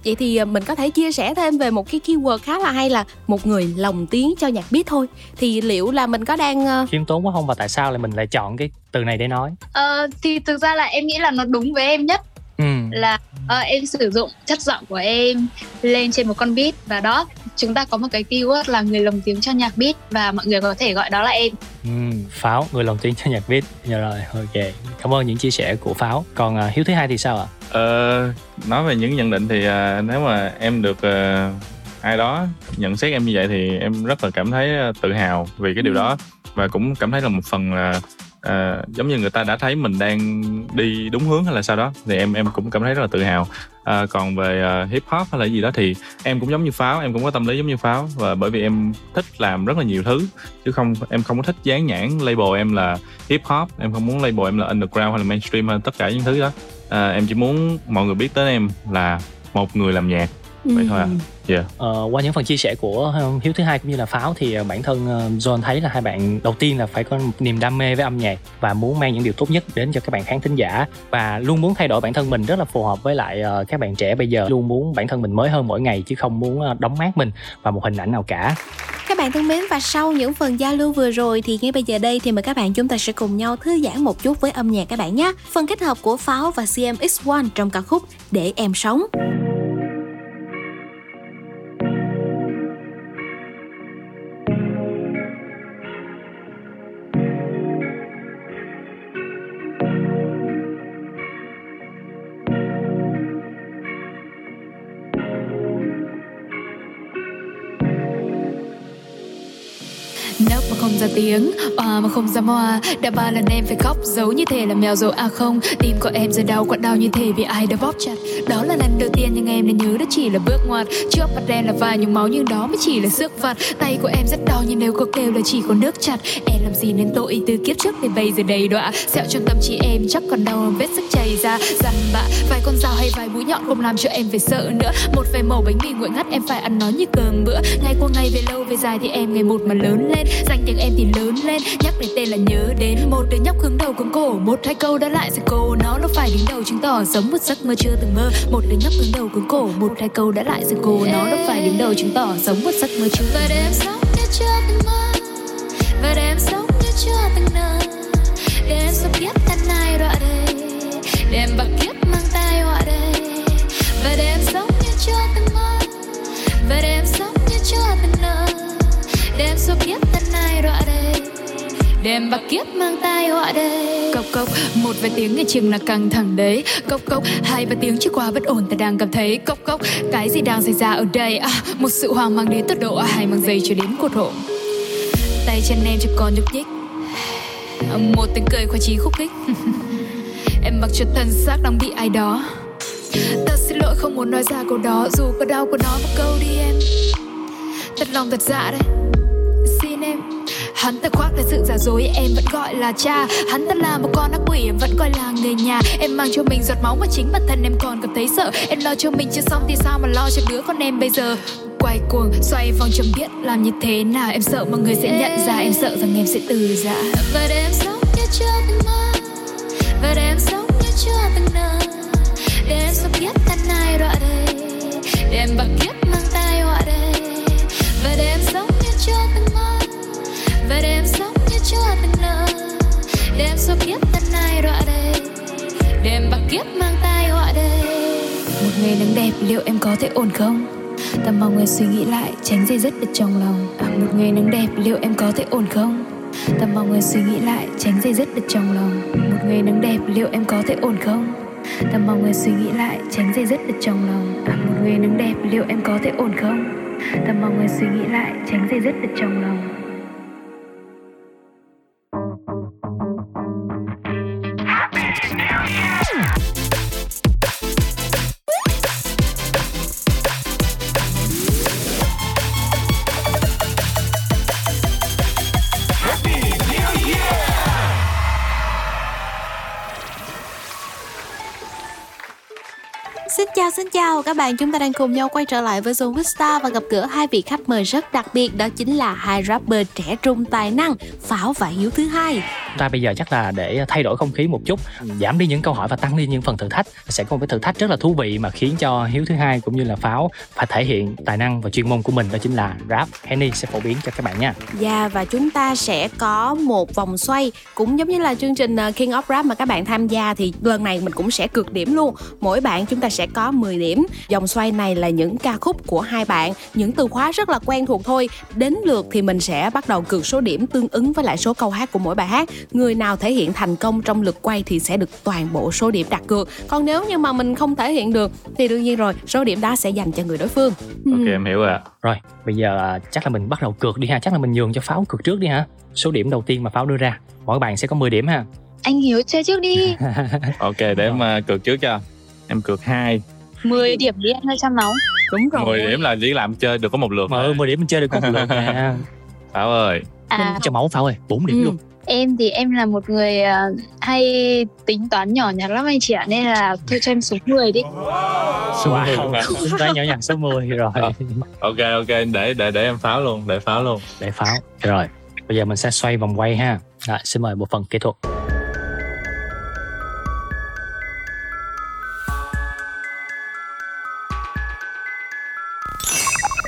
Vậy thì ờ, mình có thể chia sẻ thêm về một cái keyword khá là hay là một người lồng tiếng cho nhạc beat thôi. Thì liệu là mình có đang ờ, khiêm tốn quá không và tại sao lại mình lại chọn cái từ này để nói? Ờ, thì thực ra là em nghĩ là nó đúng với em nhất. Ừ. là ờ, em sử dụng chất giọng của em lên trên một con beat và đó chúng ta có một cái keyword là người lồng tiếng cho nhạc beat và mọi người có thể gọi đó là em. Ừ, pháo người lồng tiếng cho nhạc beat. Dạ rồi ok. Cảm ơn những chia sẻ của pháo. Còn ờ, hiếu thứ hai thì sao ạ? Ờ, nói về những nhận định thì à, nếu mà em được à, ai đó nhận xét em như vậy thì em rất là cảm thấy à, tự hào vì cái điều đó. Và cũng cảm thấy là một phần là à, giống như người ta đã thấy mình đang đi đúng hướng hay là sao đó thì em em cũng cảm thấy rất là tự hào à, còn về uh, hip hop hay là gì đó thì em cũng giống như pháo em cũng có tâm lý giống như pháo. Và bởi vì em thích làm rất là nhiều thứ chứ không em không có thích dán nhãn label em là hip hop em không muốn label em là underground hay là mainstream hay tất cả những thứ đó. À, em chỉ muốn mọi người biết tới em là một người làm nhạc vậy thôi à yeah. Ờ, qua những phần chia sẻ của ờ, Hiếu thứ hai cũng như là Pháo thì ờ, bản thân ờ, John thấy là hai bạn đầu tiên là phải có một niềm đam mê với âm nhạc và muốn mang những điều tốt nhất đến cho các bạn khán thính giả và luôn muốn thay đổi bản thân mình rất là phù hợp với lại các bạn trẻ bây giờ luôn muốn bản thân mình mới hơn mỗi ngày chứ không muốn đóng mát mình vào một hình ảnh nào cả. Các bạn thân mến và sau những phần giao lưu vừa rồi thì ngay bây giờ đây thì mời các bạn chúng ta sẽ cùng nhau thư giãn một chút với âm nhạc các bạn nhé. Phần kết hợp của Pháo và CMX1 trong ca khúc Để Em Sống. Tiếng, òa mà không ra hoa. Đã ba lần em phải khóc, giấu như thế là mèo rồi. À không Tim của em giờ đau, quặn đau như thế vì ai đã bóp chặt. Đó là lần đầu tiên nhưng em nên nhớ đó chỉ là bước ngoặt. Trước mặt đen là vài nhung máu nhưng đó mới chỉ là sức phạt Tay của em rất đau nhưng nếu có kêu là chỉ có nước chặt. Em làm gì nên tội từ kiếp trước đến bây giờ đầy đọa. Sẹo trong tâm trí em chắc còn đau vết sức chảy ra. Dằn bạ, vài con dao hay vài mũi nhọn không làm cho em phải sợ nữa. Một vài mẩu bánh mì nguội ngắt em phải ăn nó như cơm bữa. Ngày qua ngày về lâu về dài thì em ngày một mà lớn lên. Danh tiếng em thì lớn lên nhắc đến tên là nhớ đến. Một đứa nhóc cứng đầu cứng cổ một hai câu đã lại rồi cô. Nó nó phải đứng đầu chứng tỏ sống một giấc mơ chưa từng mơ. Một đứa nhóc cứng đầu cứng cổ một hai câu đã lại rồi cô. Nó nó phải đứng đầu chứng tỏ sống một giấc mơ chưa và đêm sống như chưa từng mơ. Và đêm sống chưa từng nở đêm sống kiếp thân này đọa đây em bạc kiếp mang tay họa đây và đêm sống như chưa từng mơ và đêm sống như chưa từng nở đêm số kiếp thân này đọa đây đêm bạc kiếp mang tai họa đây cốc cốc một vài tiếng nghe chừng là căng thẳng đấy. Cốc cốc hai ba tiếng chưa qua bất ổn ta đang cảm thấy. Cốc cốc cái gì đang xảy ra ở đây? À, một sự hoang mang đến tột độ à, hai mang giày cho đến cột hộp tay chân em chưa còn nhúc nhích một tiếng cười khoái chí khúc khích. Em mặc cho thân xác đang bị ai đó. Ta xin lỗi không muốn nói ra câu đó, dù có đau có nói một câu đi em. Thật lòng thật dạ đấy. Xin em. Hắn ta khoác lên sự giả dối, em vẫn gọi là cha. Hắn ta là một con ác quỷ, em vẫn coi là người nhà. Em mang cho mình giọt máu mà chính bản thân em còn cảm thấy sợ. Em lo cho mình, chưa xong thì sao mà lo cho đứa con em bây giờ? Quay cuồng xoay vòng chẳng biết làm như thế nào. Em sợ mọi người sẽ nhận ra Em sợ rằng em sẽ từ giã. Và đêm sống như chưa từng mơ và đêm sống như chưa từng nở. Đêm sống kiếp thân ai đọa đây đêm bạc kiếp mang tai họa đây và đêm sống như chưa từng mơ và đêm sống như chưa từng nở. Đêm số kiếp thân ai đọa đây đêm bạc kiếp mang tai họa đây Một ngày nắng đẹp liệu em có thể ổn không Ta mong em suy nghĩ lại tránh dây dứt được trong lòng. À, Một ngày nắng đẹp liệu em có thể ổn không? Ta mong em suy nghĩ lại tránh dây dứt được trong lòng. Một ngày nắng đẹp liệu em có thể ổn không? Ta mong em suy nghĩ lại tránh dây dứt được trong lòng. À, Một ngày nắng đẹp liệu em có thể ổn không? Ta mong em suy nghĩ lại tránh dây dứt được trong lòng. Chào xin chào các bạn, chúng ta đang cùng nhau quay trở lại với Zone Star và gặp gỡ hai vị khách mời rất đặc biệt đó chính là hai rapper trẻ trung tài năng Pháo và Hiếu thứ hai. Chúng ta bây giờ chắc là để thay đổi không khí một chút, giảm đi những câu hỏi và tăng đi những phần thử thách. Sẽ có một cái thử thách rất là thú vị mà khiến cho Hiếu thứ hai cũng như là Pháo phải thể hiện tài năng và chuyên môn của mình đó chính là rap. Henny sẽ phổ biến cho các bạn nha. Dạ và chúng ta sẽ có một vòng xoay cũng giống như là chương trình uh, King of Rap mà các bạn tham gia thì lần này mình cũng sẽ cực điểm luôn. Mỗi bạn chúng ta sẽ có 10 điểm. Vòng xoay này là những ca khúc của hai bạn, những từ khóa rất là quen thuộc thôi. Đến lượt thì mình sẽ bắt đầu cược số điểm tương ứng với lại số câu hát của mỗi bài hát. người nào thể hiện thành công trong lượt quay thì sẽ được toàn bộ số điểm đặt cược còn nếu như mà mình không thể hiện được thì đương nhiên rồi số điểm đó sẽ dành cho người đối phương ok em hiểu rồi ạ Rồi, bây giờ à, chắc là mình bắt đầu cược đi ha, chắc là mình nhường cho Pháo cược trước đi ha. Số điểm đầu tiên mà Pháo đưa ra, mỗi bạn sẽ có 10 điểm ha. anh hiếu chơi trước đi ok để em uh, cược trước cho em cược hai 10 điểm đi anh ơi cho máu đúng rồi 10 điểm là chỉ làm chơi được có một lượt Mà ừ, 10 điểm mình chơi được có một lượt nè. Pháo ơi à cho máu Pháo ơi, 4 điểm Ừ. luôn. em thì em là một người ờ, hay tính toán nhỏ nhặt lắm anh chị ạ nên là thôi cho em số 10 đi Wow, chúng ta nhỏ nhặt số 10 rồi. Ờ. ok ok để để để em pháo luôn để pháo luôn Để Pháo. Rồi, bây giờ mình sẽ xoay vòng quay ha. Rồi, xin mời bộ phận kỹ thuật.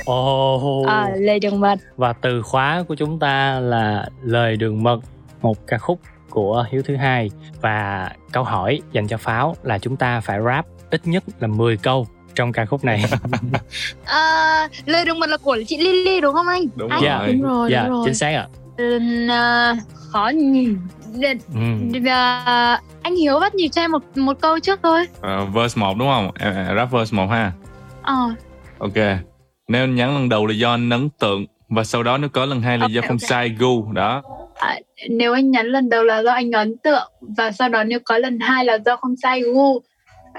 Ồ, à, lời đường mật. Và từ khóa của chúng ta là lời đường mật một ca khúc của hiếu thứ hai. Và câu hỏi dành cho pháo là chúng ta phải rap ít nhất là 10 câu trong ca khúc này. À, lời đường mật là của chị Lily đúng không anh? Đúng anh, Dạ. rồi. đúng rồi dạ đúng rồi. chính xác ạ. Ừm, ờ, khó nhỉ ừ. Ờ, anh hiếu bắt nhịp cho em một một câu trước thôi. Ờ, verse 1 đúng không? Em- em rap verse 1 ha. Ờ. Ok nếu anh nhắn lần đầu là do anh ấn tượng và sau đó nếu có lần hai là Ok, do không ok. sai gu đó. Nếu anh nhắn lần đầu là do anh ấn tượng và sau đó nếu có lần hai là do không sai gu.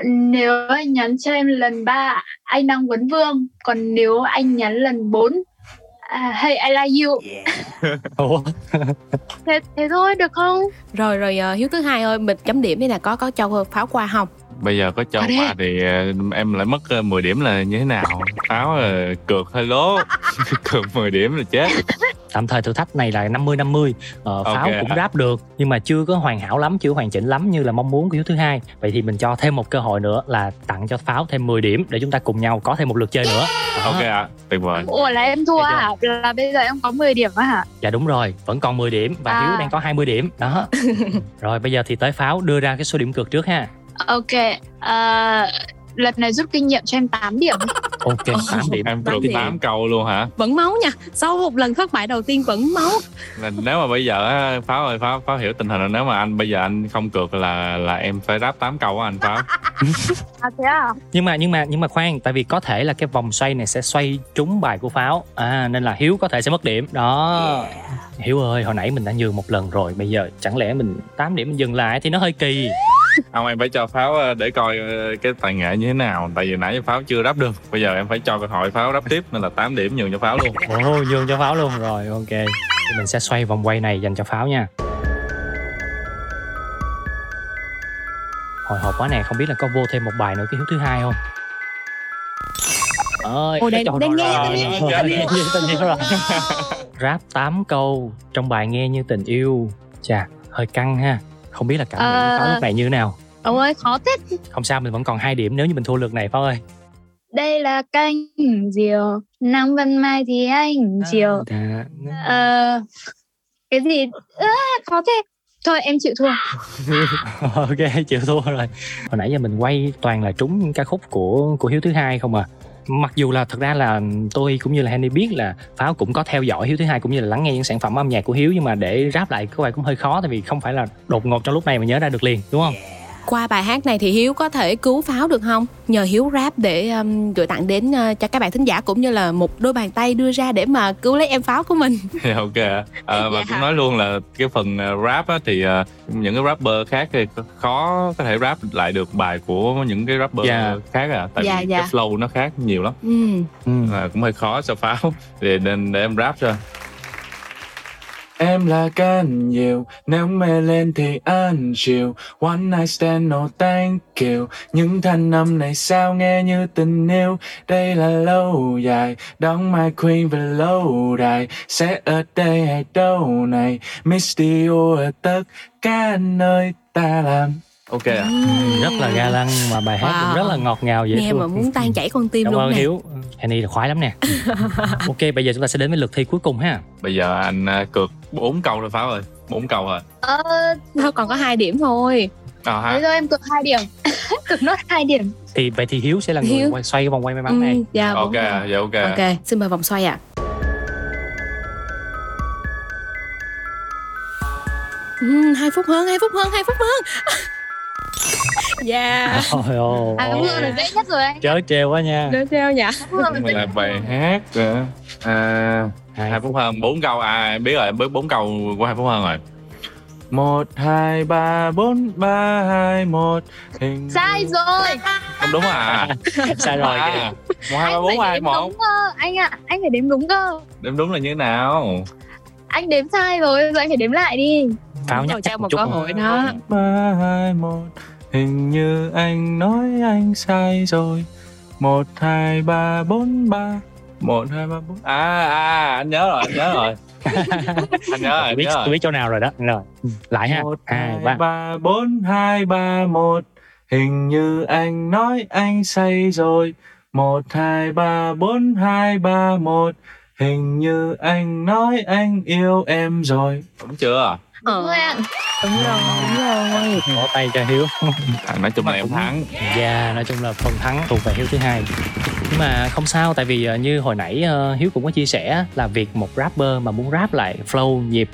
Nếu anh nhắn cho em lần ba anh đang vấn vương. Còn nếu anh nhắn lần bốn à, hey I like you. Ủa? thế, thế thôi được không? Rồi rồi ờ, hiếu thứ hai ơi mình chấm điểm đi nè có có cho pháo qua không bây giờ có cho qua thì ờ, em lại mất ờ, 10 điểm là như thế nào? Pháo là cược hơi lố. Cược 10 điểm là chết. Tạm thời thử thách này là 50 50 ờ, pháo Ok. cũng rap được nhưng mà chưa có hoàn hảo lắm chưa hoàn chỉnh lắm như là mong muốn của hiếu thứ hai. Vậy thì mình cho thêm một cơ hội nữa là tặng cho pháo thêm 10 điểm để chúng ta cùng nhau có thêm một lượt chơi nữa. Đó. ok ạ tuyệt vời. Ủa là em thua hả? Là bây giờ em có 10 điểm á hả? Dạ đúng rồi vẫn còn 10 điểm và À. hiếu đang có 20 điểm. Đó. Rồi bây giờ thì tới pháo đưa ra cái số điểm cược trước ha ok à, lần này rút kinh nghiệm cho em 8 điểm ok 8 điểm. em Tám cược điểm. 8 câu luôn hả? Vẫn máu nha. Sau một lần thất bại đầu tiên vẫn máu. Là nếu mà bây giờ á, pháo ơi pháo pháo hiểu tình hình là nếu mà anh bây giờ anh không cược là là em phải ráp 8 câu á anh pháo. À thế à? Nhưng mà nhưng mà nhưng mà khoan tại vì có thể là cái vòng xoay này sẽ xoay trúng bài của pháo. À nên là hiếu có thể sẽ mất điểm. Đó. Hiếu ơi hồi nãy mình đã nhường một lần rồi. Bây giờ chẳng lẽ mình 8 điểm mình dừng lại thì nó hơi kỳ không em phải cho pháo ờ, để coi ờ, cái tài nghệ như thế nào. Tại vì nãy pháo chưa ráp được. Bây giờ em phải cho cơ hội pháo ráp tiếp nên là 8 điểm nhường cho pháo luôn. Ồ nhường cho pháo luôn. Rồi ok. Thì mình sẽ xoay vòng quay này dành cho pháo nha. Hồi hộp quá nè không biết là có vô thêm một bài nữa cái hiếu thứ hai không? Ơi Ồ, đang- đang nghe. như tình yêu rồi rap 8 câu trong bài nghe như tình yêu. Chà hơi căng ha không biết là cảm nghĩ Ờ. pháo lúc này như thế nào. Ông ơi khó thế không sao mình vẫn còn hai điểm nếu như mình thua lượt này pháo ơi. Đây là canh diều. Nắng ban mai thì anh chiều Đã- Ờ, cái gì? À, khó thế. Thôi em chịu thua. Ok chịu thua rồi. Hồi nãy giờ mình quay toàn là trúng những ca khúc của của hiếu thứ hai không à mặc dù là thật ra là tôi cũng như là Henry biết là pháo cũng có theo dõi hiếu thứ hai cũng như là lắng nghe những sản phẩm âm nhạc của hiếu, nhưng mà để ráp lại có vẻ cũng hơi khó, tại vì không phải là đột ngột trong lúc này mà nhớ ra được liền, đúng không? Qua bài hát này thì hiếu có thể cứu pháo được không nhờ hiếu rap để um, gửi tặng đến uh, cho các bạn thính giả cũng như là một đôi bàn tay đưa ra để mà cứu lấy em pháo của mình ok ạ. Ờ, và Dạ. cũng nói luôn là cái phần ờ, rap á, thì ờ, những cái rapper khác thì khó có thể rap lại được bài của những cái rapper Dạ. khác à tại Dạ, vì dạ. cái flow nó khác nhiều lắm ừ. à, cũng hơi khó cho pháo để nên để em rap cho Em là can nhiều, nếu mê lên thì ăn chiều. One night stand no thank you. Những thanh âm này sao nghe như tình yêu? Đây là lâu dài, đón my queen về lâu đài. Sẽ ở đây hay đâu này? Miss you ở tất cả nơi ta làm. Ok ạ. Rất là ga lăng mà bài hát cũng Wow. rất là ngọt ngào dễ nghe mà muốn tan chảy con tim cảm luôn ơn nè. Hiếu. Henry là khoái lắm nè. Ok bây giờ chúng ta sẽ đến với lượt thi cuối cùng ha. Bây giờ anh à, cược 4 câu rồi Pháo ơi. 4 câu rồi ờ, Thôi còn có hai điểm thôi. À ha. Thôi em cực hai điểm. Cực nốt hai điểm. Thì vậy thì hiếu sẽ là người Hiếu. quay xoay cái vòng quay may mắn này. ừ, dạ, Ok, dạ ok. Ok xin mời vòng xoay ạ. Ừ. Ừ, hai phút hơn, hai phút hơn, hai phút hơn. Dạ. Trời ơi. À Phúc Hương là dễ nhất rồi anh. Chớ treo quá nha. Đứa treo là mình là bài hát à, hai phút hơn bốn câu à em biết rồi biết bốn câu của hai phút hơn rồi một hai ba bốn ba hai một hình Sai rồi. không đúng à Sai rồi. à, một hai ba bốn hai một đúng cơ. Anh ạ, anh phải đếm đúng cơ. đếm đúng là như thế nào Anh đếm sai rồi, rồi anh phải đếm lại đi. Pháo nhắc cho chắc một một cơ hội đó. ba hai một hình như anh nói anh sai rồi một hai ba bốn ba một hai ba bốn à à anh nhớ rồi anh nhớ rồi anh nhớ rồi Tôi biết nhớ tôi rồi biết chỗ nào rồi đó. Rồi. Ừ, Lại ha. một Hai hai ba. ba bốn hai ba một hình như anh nói anh say rồi một hai ba bốn hai ba một hình như anh nói anh yêu em rồi đúng chưa Ờ. Đúng rồi. Đúng rồi. Bỏ tay cho Hiếu. à, nói chung là em thắng Dạ, nói chung là phần thắng thuộc về Hiếu thứ hai. Nhưng mà không sao tại vì ờ, như hồi nãy ờ, Hiếu cũng có chia sẻ là việc một rapper mà muốn rap lại flow nhịp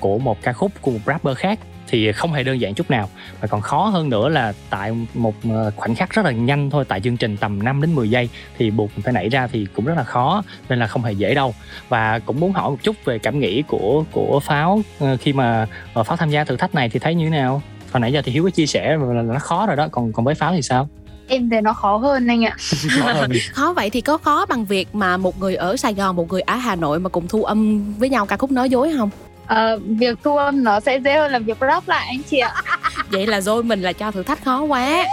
của một ca khúc của một rapper khác thì không hề đơn giản chút nào. Và còn khó hơn nữa là tại một ờ, khoảnh khắc rất là nhanh thôi tại chương trình tầm 5 đến 10 giây thì buộc mình phải nảy ra thì cũng rất là khó nên là không hề dễ đâu. Và cũng muốn hỏi một chút về cảm nghĩ của của pháo ờ, khi mà ờ, pháo tham gia thử thách này thì thấy như thế nào? Hồi nãy giờ thì hiếu có chia sẻ là nó khó rồi đó còn còn với pháo thì sao? Em thấy nó khó hơn anh ạ. Khó vậy thì có khó bằng việc mà một người ở Sài Gòn, một người ở Hà Nội mà cùng thu âm với nhau ca khúc nói dối không? Ờ, việc thu âm nó sẽ dễ hơn là việc rap lại anh chị ạ. Vậy là rồi mình là cho thử thách khó quá.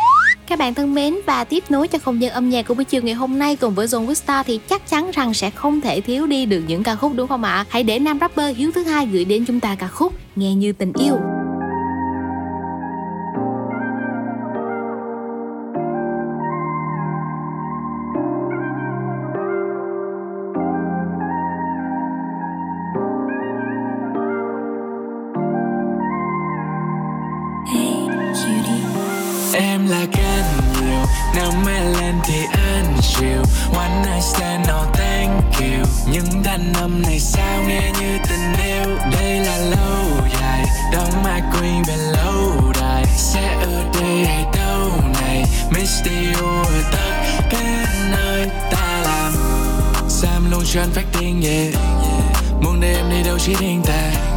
Các bạn thân mến và tiếp nối cho không gian âm nhạc của buổi chiều ngày hôm nay cùng với Zone Star thì chắc chắn rằng sẽ không thể thiếu đi được những ca khúc đúng không ạ? Hãy để nam rapper Hiếu thứ hai gửi đến chúng ta ca khúc Nghe như tình yêu. Nhiều Nếu mê lên thì anh chịu One night stand, no thank you. Những thanh âm này sao nghe như tình yêu? Đây là lâu dài. Đóng ma queen về lâu đài. Sẽ ở đây hay đâu này? Miss you ở tất cả nơi ta làm. Sam luôn cho anh phát tiếng yeah. Muốn để em đi đâu chỉ riêng ta?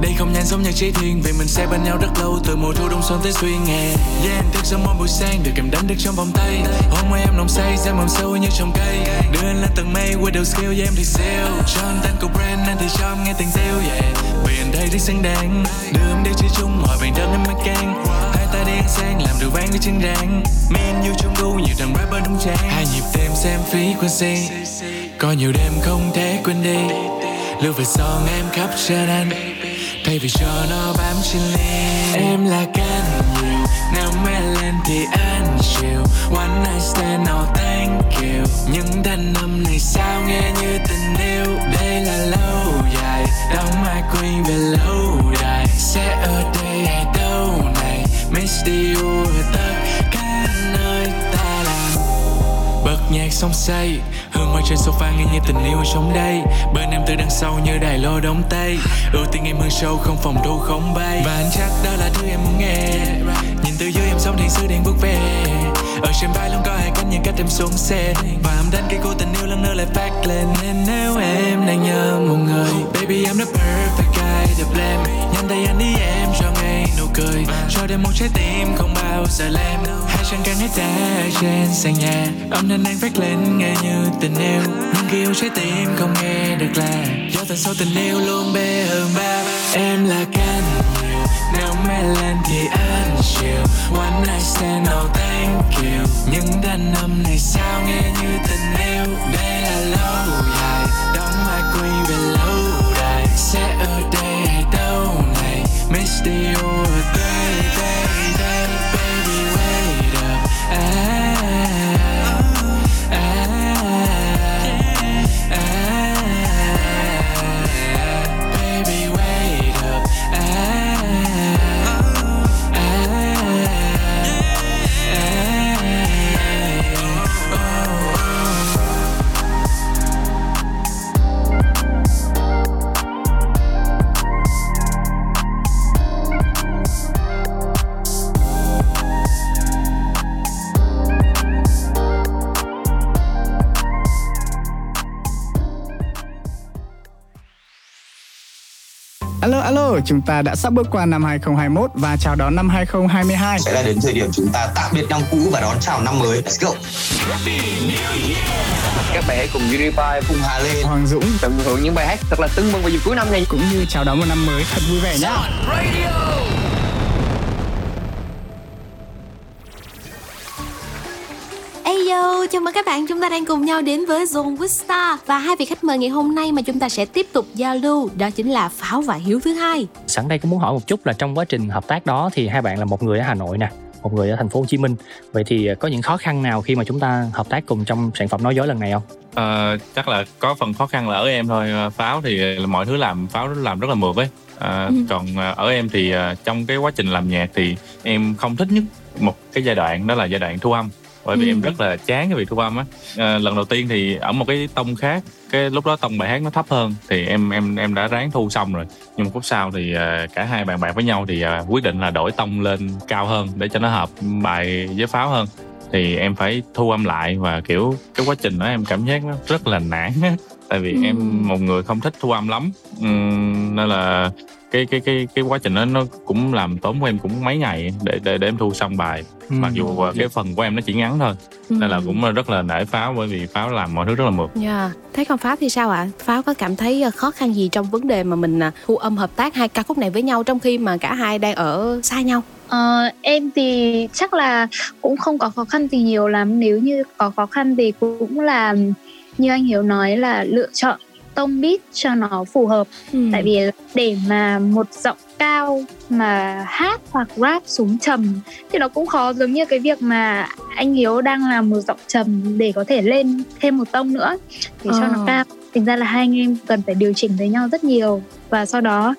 Đây không nhanh giống nhạc chỉ thiên, Vì mình sẽ bên nhau rất lâu, Từ mùa thu đông xuân tới xuyên hè. Yeah em thức giấc mỗi buổi sáng Được em đánh được trong vòng tay. Hôm nay em nồng say Sẽ mầm sâu như trong cây. Đưa anh lên tầng mây quay đầu skill yeah em thì siêu. Cho anh tên của brand Anh thì cho em nghe tiếng tiêu yeah. Vì anh đây rất xứng đáng, Đưa em đi chơi chung mọi bạn đơn em mới can Hai ta đi ăn sang Làm được vang với chân rang. Me and you chung đu Nhiều thằng rapper đúng trang. Hai nhịp đêm xem frequency. Có nhiều đêm không thể quên đi. Lưu về son em khắp trên anh. Baby vì cho nó bám trên ly Em là can nhiều Nếu mê lên thì anh chịu. One night stand, no thank you. Những đàn năm này sao nghe như tình yêu? Đây là lâu dài. Đóng mai queen về lâu đài Sẽ ở đây hay đâu này? Miss you ở tất cả nơi ta làm. Bật nhạc xong say. Hương hoa trên sofa nghe như tình yêu sống đây. Bên em từ đằng sau như đài lô đóng tay. Ưu tiên em hơn sâu không phòng thu, không bay. Và anh chắc đó là thứ em muốn nghe. Nhìn từ dưới em sống thiên sứ điện bước về Ở trên vai luôn có hai cánh những cách em xuống xe. Và em đánh cây cô tình yêu lần nữa lại phát lên. Nên nếu em đang nhớ một người, Baby, I'm the perfect guy to blame. Nhanh tay anh đi em, cho ngay nụ cười. Cho đêm một trái tim không bao giờ lem Hai chân càng hết đá trên sàn nhà. Âm thanh đang phát lên nghe như tình yêu Nhưng khi trái tim không nghe được là Do tần sâu tình yêu luôn bê hơn ba. Em là can Nếu mê lên thì anh chịu One night stand no thank you. Những đàn âm này sao nghe như tình yêu, Đây là lâu dài. Chúng ta đã sắp bước qua năm 2021 và chào đón năm 2022. Sẽ là đến thời điểm chúng ta tạm biệt năm cũ và đón chào năm mới. Let's go. Các bạn hãy cùng Unify, cùng Hà Lê, Hoàng Dũng tận hưởng những bài hát thật là tưng bừng vào dịp cuối năm này. cũng như chào đón một năm mới thật vui vẻ nhé. Chào mừng các bạn chúng ta đang cùng nhau đến với Zone with Star Và hai vị khách mời ngày hôm nay mà chúng ta sẽ tiếp tục giao lưu Đó chính là Pháo và Hiếu thứ hai Sẵn đây cũng muốn hỏi một chút là trong quá trình hợp tác đó thì hai bạn là một người ở Hà Nội nè, một người ở thành phố Hồ Chí Minh. Vậy thì có những khó khăn nào khi mà chúng ta hợp tác cùng trong sản phẩm nói dối lần này không? Ờ, chắc là có phần khó khăn là ở em thôi Ờ, pháo thì mọi thứ làm pháo làm rất là mượt ấy Ờ, Ừ. còn ở em thì trong cái quá trình làm nhạc thì em không thích nhất một cái giai đoạn đó là giai đoạn thu âm bởi vì Ừ. em rất là chán cái việc thu âm á. Ờ, lần đầu tiên thì ở một cái tông khác cái lúc đó tông bài hát nó thấp hơn thì em em em đã ráng thu xong rồi. Nhưng một phút sau thì ờ, cả hai bàn bạc với nhau thì ờ, quyết định là đổi tông lên cao hơn để cho nó hợp bài với pháo hơn. Thì em phải thu âm lại và kiểu cái quá trình đó em cảm giác nó rất là nản tại vì Ừ. em một người không thích thu âm lắm. Ừm, nên là cái cái cái cái quá trình đó nó cũng làm tốn của em cũng mấy ngày để để để em thu xong bài mặc dù uh, cái phần của em nó chỉ ngắn thôi nên là cũng rất là nể pháo bởi vì pháo làm mọi thứ rất là mượt Dạ. Thế còn Pháo thì sao ạ? Pháo có cảm thấy ờ, khó khăn gì trong vấn đề mà mình à, thu âm hợp tác hai ca khúc này với nhau trong khi mà cả hai đang ở xa nhau? Ờ, em thì chắc là cũng không có khó khăn gì nhiều lắm nếu như có khó khăn thì cũng là như anh Hiếu nói là lựa chọn tông beat cho nó phù hợp. Ừ. tại vì để mà một giọng cao mà hát hoặc rap xuống trầm thì nó cũng khó. Giống như cái việc mà anh Hiếu đang làm một giọng trầm để có thể lên thêm một tông nữa. Để cho Ờ. nó cao. Thành ra là hai anh em cần phải điều chỉnh với nhau rất nhiều. Và sau đó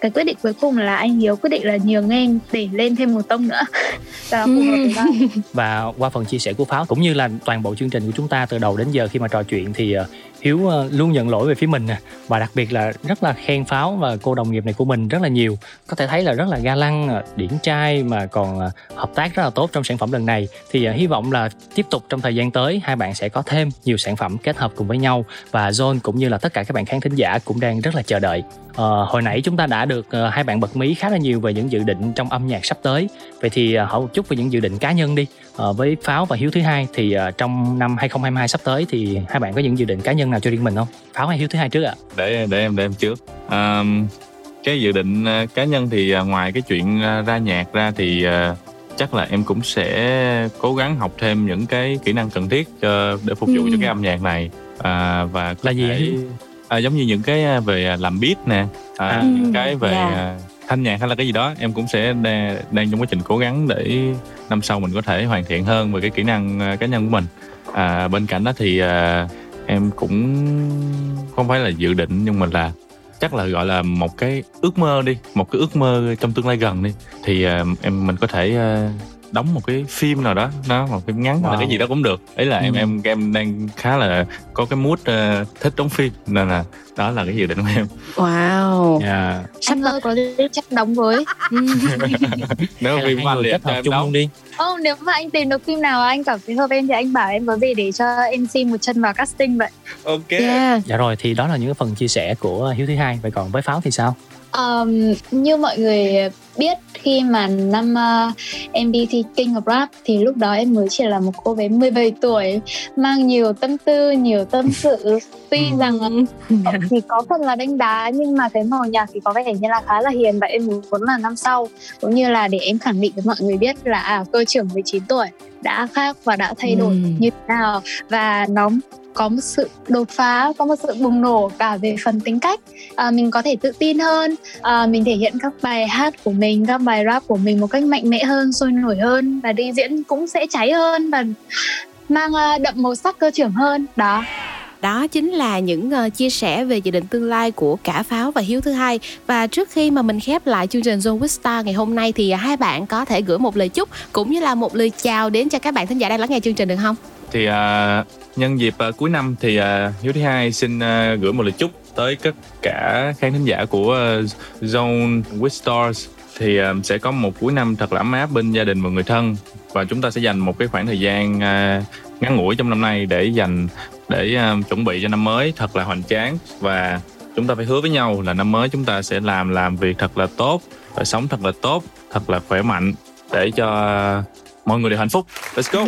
cái quyết định cuối cùng là anh Hiếu quyết định là nhường em để lên thêm một tông nữa. Và phù hợp nhau. Và qua phần chia sẻ của Pháo cũng như là toàn bộ chương trình của chúng ta từ đầu đến giờ khi mà trò chuyện thì ờ, Hiếu ờ, luôn nhận lỗi về phía mình nè và đặc biệt là rất là khen Pháo và cô đồng nghiệp này của mình rất là nhiều. Có thể thấy là rất là ga lăng, ờ, điển trai mà còn ờ, hợp tác rất là tốt trong sản phẩm lần này. Thì hy vọng là tiếp tục trong thời gian tới hai bạn sẽ có thêm nhiều sản phẩm kết hợp cùng với nhau và John cũng như là tất cả các bạn khán thính giả cũng đang rất là chờ đợi. Ờ, hồi nãy chúng ta đã được ờ, hai bạn bật mí khá là nhiều về những dự định trong âm nhạc sắp tới. Vậy thì ờ, hỏi một chút về những dự định cá nhân đi. Ờ, với Pháo và Hiếu thứ hai thì ờ, trong năm 2022 sắp tới thì hai bạn có những dự định cá nhân nào cho riêng mình không? Pháo hay Hiếu thứ hai trước ạ? để để em để em trước Ờm, cái dự định ờ, cá nhân thì ờ, ngoài cái chuyện ờ, ra nhạc ra thì ờ, chắc là em cũng sẽ cố gắng học thêm những cái kỹ năng cần thiết cho để phục vụ Ừ. cho cái âm nhạc này à, và có Là gì thể-? À, giống như những cái ờ, về làm beat nè à, À. những cái về Dạ. ờ, thanh nhạc hay là cái gì đó em cũng sẽ đang, đang trong quá trình cố gắng để năm sau mình có thể hoàn thiện hơn về cái kỹ năng cá nhân của mình à, bên cạnh đó thì ờ, em cũng không phải là dự định nhưng mà là chắc là gọi là một cái ước mơ đi một cái ước mơ trong tương lai gần đi thì ờ, em mình có thể ờ, đóng một cái phim nào đó nó một phim ngắn hay là Wow. cái gì đó cũng được ấy là em Ừ. em em đang khá là có cái mood ờ, thích đóng phim nên là đó là cái dự định của em Wow. yeah. anh ơi có gì chắc đóng với nếu phim của anh thì hợp em chung đóng đi. Ô, nếu mà anh tìm được phim nào anh cảm thấy hợp em thì anh bảo em có gì để cho MC một chân vào casting vậy ok Dạ rồi thì đó là những cái phần chia sẻ của Hiếu thứ hai. Vậy còn với Pháo thì sao? Um, như mọi người biết khi mà năm uh, em đi thi King of Rap thì lúc đó em mới chỉ là một cô bé 17 tuổi mang nhiều tâm tư, nhiều tâm sự tuy rằng uh, thì có phần là đánh đá nhưng mà cái màu nhạc thì có vẻ như là khá là hiền và em muốn là năm sau cũng như là để em khẳng định với mọi người biết là à, cơ trưởng 19 tuổi đã khác và đã thay đổi Ừm. như thế nào và nó có một sự đột phá có một sự bùng nổ cả về phần tính cách à, mình có thể tự tin hơn à, mình thể hiện các bài hát của mình các bài rap của mình một cách mạnh mẽ hơn sôi nổi hơn và đi diễn cũng sẽ cháy hơn và mang à, đậm màu sắc cơ trưởng hơn đó Đó chính là những uh, chia sẻ về dự định tương lai của cả Pháo và Hiếu thứ hai. Và trước khi mà mình khép lại chương trình Zone with Star ngày hôm nay thì hai bạn có thể gửi một lời chúc cũng như là một lời chào đến cho các bạn thính giả đang lắng nghe chương trình được không? Thì à, nhân dịp à, cuối năm thì à, Hiếu thứ hai xin à, gửi một lời chúc tới tất cả khán thính giả của à, Zone with Stars. Thì à, sẽ có một cuối năm thật là ấm áp bên gia đình và người thân. Và chúng ta sẽ dành một cái khoảng thời gian à, ngắn ngủi trong năm nay để dành để à, chuẩn bị cho năm mới thật là hoành tráng. Và chúng ta phải hứa với nhau là năm mới chúng ta sẽ làm làm việc thật là tốt và sống thật là tốt thật là khỏe mạnh để cho mọi người đều hạnh phúc. Let's go.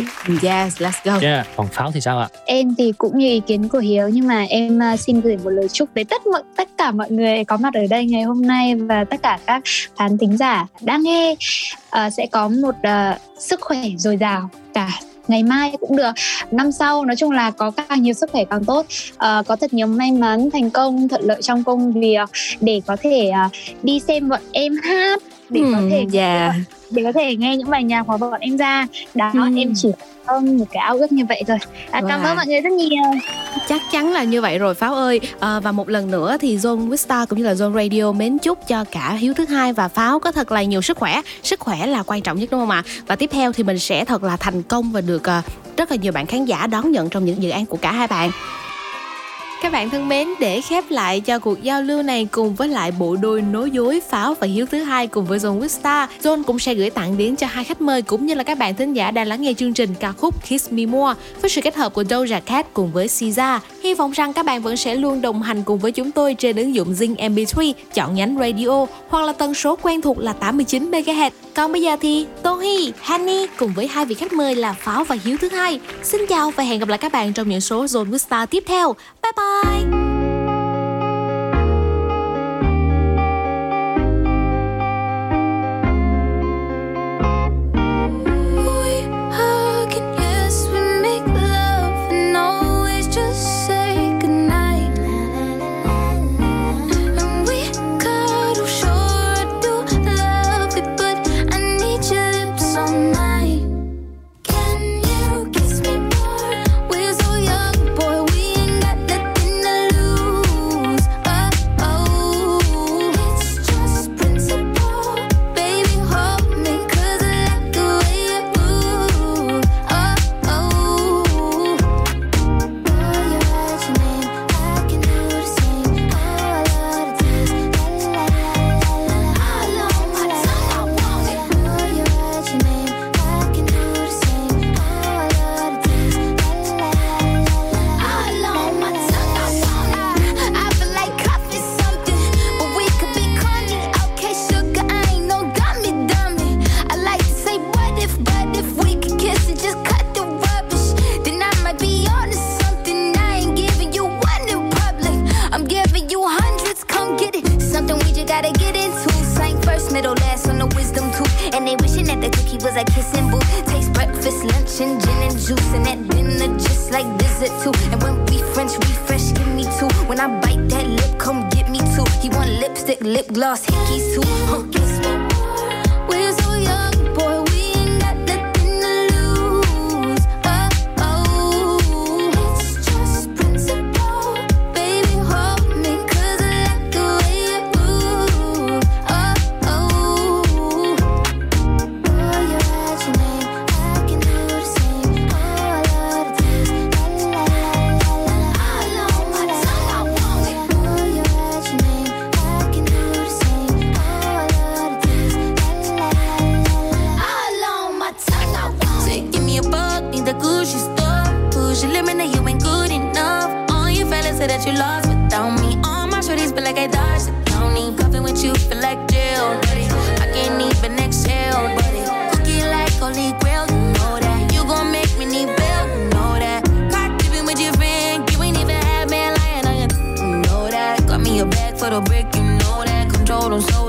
Yes let's go. Yeah còn pháo thì sao ạ? Em thì cũng như ý kiến của hiếu nhưng mà em uh, xin gửi một lời chúc tới tất mọi tất cả mọi người có mặt ở đây ngày hôm nay và tất cả các khán thính giả đang nghe. Uh, sẽ có một uh, sức khỏe dồi dào cả ngày mai cũng được. Năm sau nói chung là có càng nhiều sức khỏe càng tốt. Uh, có thật nhiều may mắn thành công thuận lợi trong công việc để có thể uh, đi xem bọn em hát để có thể yeah. Để có thể nghe những bài nhạc của bọn em ra. Đó Hmm. em chỉ ơn một cái ao ước như vậy thôi. À, cảm ơn mọi người rất nhiều. Chắc chắn là như vậy rồi pháo ơi. À, và một lần nữa thì zone Vista cũng như là zone radio mến chúc cho cả hiếu thứ hai và pháo có thật là nhiều sức khỏe. Sức khỏe là quan trọng nhất đúng không ạ? Và tiếp theo thì mình sẽ thật là thành công và được à, rất là nhiều bạn khán giả đón nhận trong những dự án của cả hai bạn các bạn thân mến, để khép lại cho cuộc giao lưu này cùng với lại bộ đôi nối dối Pháo và Hiếu thứ hai cùng với John Wista, John cũng sẽ gửi tặng đến cho hai khách mời cũng như là các bạn thính giả đang lắng nghe chương trình ca khúc Kiss Me More với sự kết hợp của Doja Cat cùng với Siza. Hy vọng rằng các bạn vẫn sẽ luôn đồng hành cùng với chúng tôi trên ứng dụng Zing MP3, chọn nhánh radio hoặc là tần số quen thuộc là 89 MHz. Còn bây giờ thì Tohi, Hanny cùng với hai vị khách mời là Pháo và Hiếu thứ hai. Xin chào và hẹn gặp lại các bạn trong những số Zone Wista tiếp theo. Bye bye! Bye.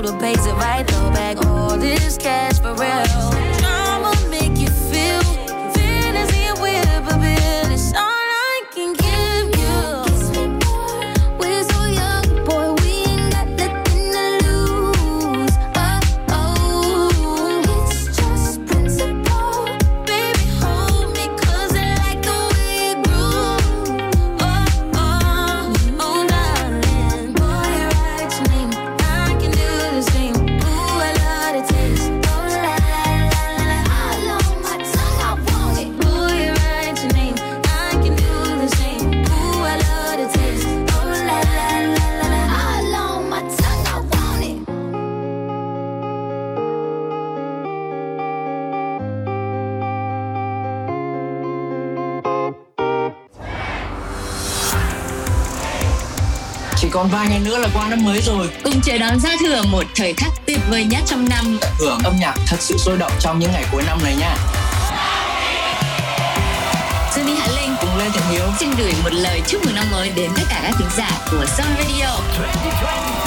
Control them, so the pays it right the back. All this cash còn vài ngày nữa là qua năm mới rồi. Cùng chờ đón giao thừa một thời khắc tuyệt vời nhất trong năm. Hưởng âm nhạc thật sự sôi động trong những ngày cuối năm này nha. Đi Hạ Linh cùng Lê Thiện Hiếu xin gửi một lời chúc mừng năm mới đến tất cả các thính giả của Sun Radio. 2022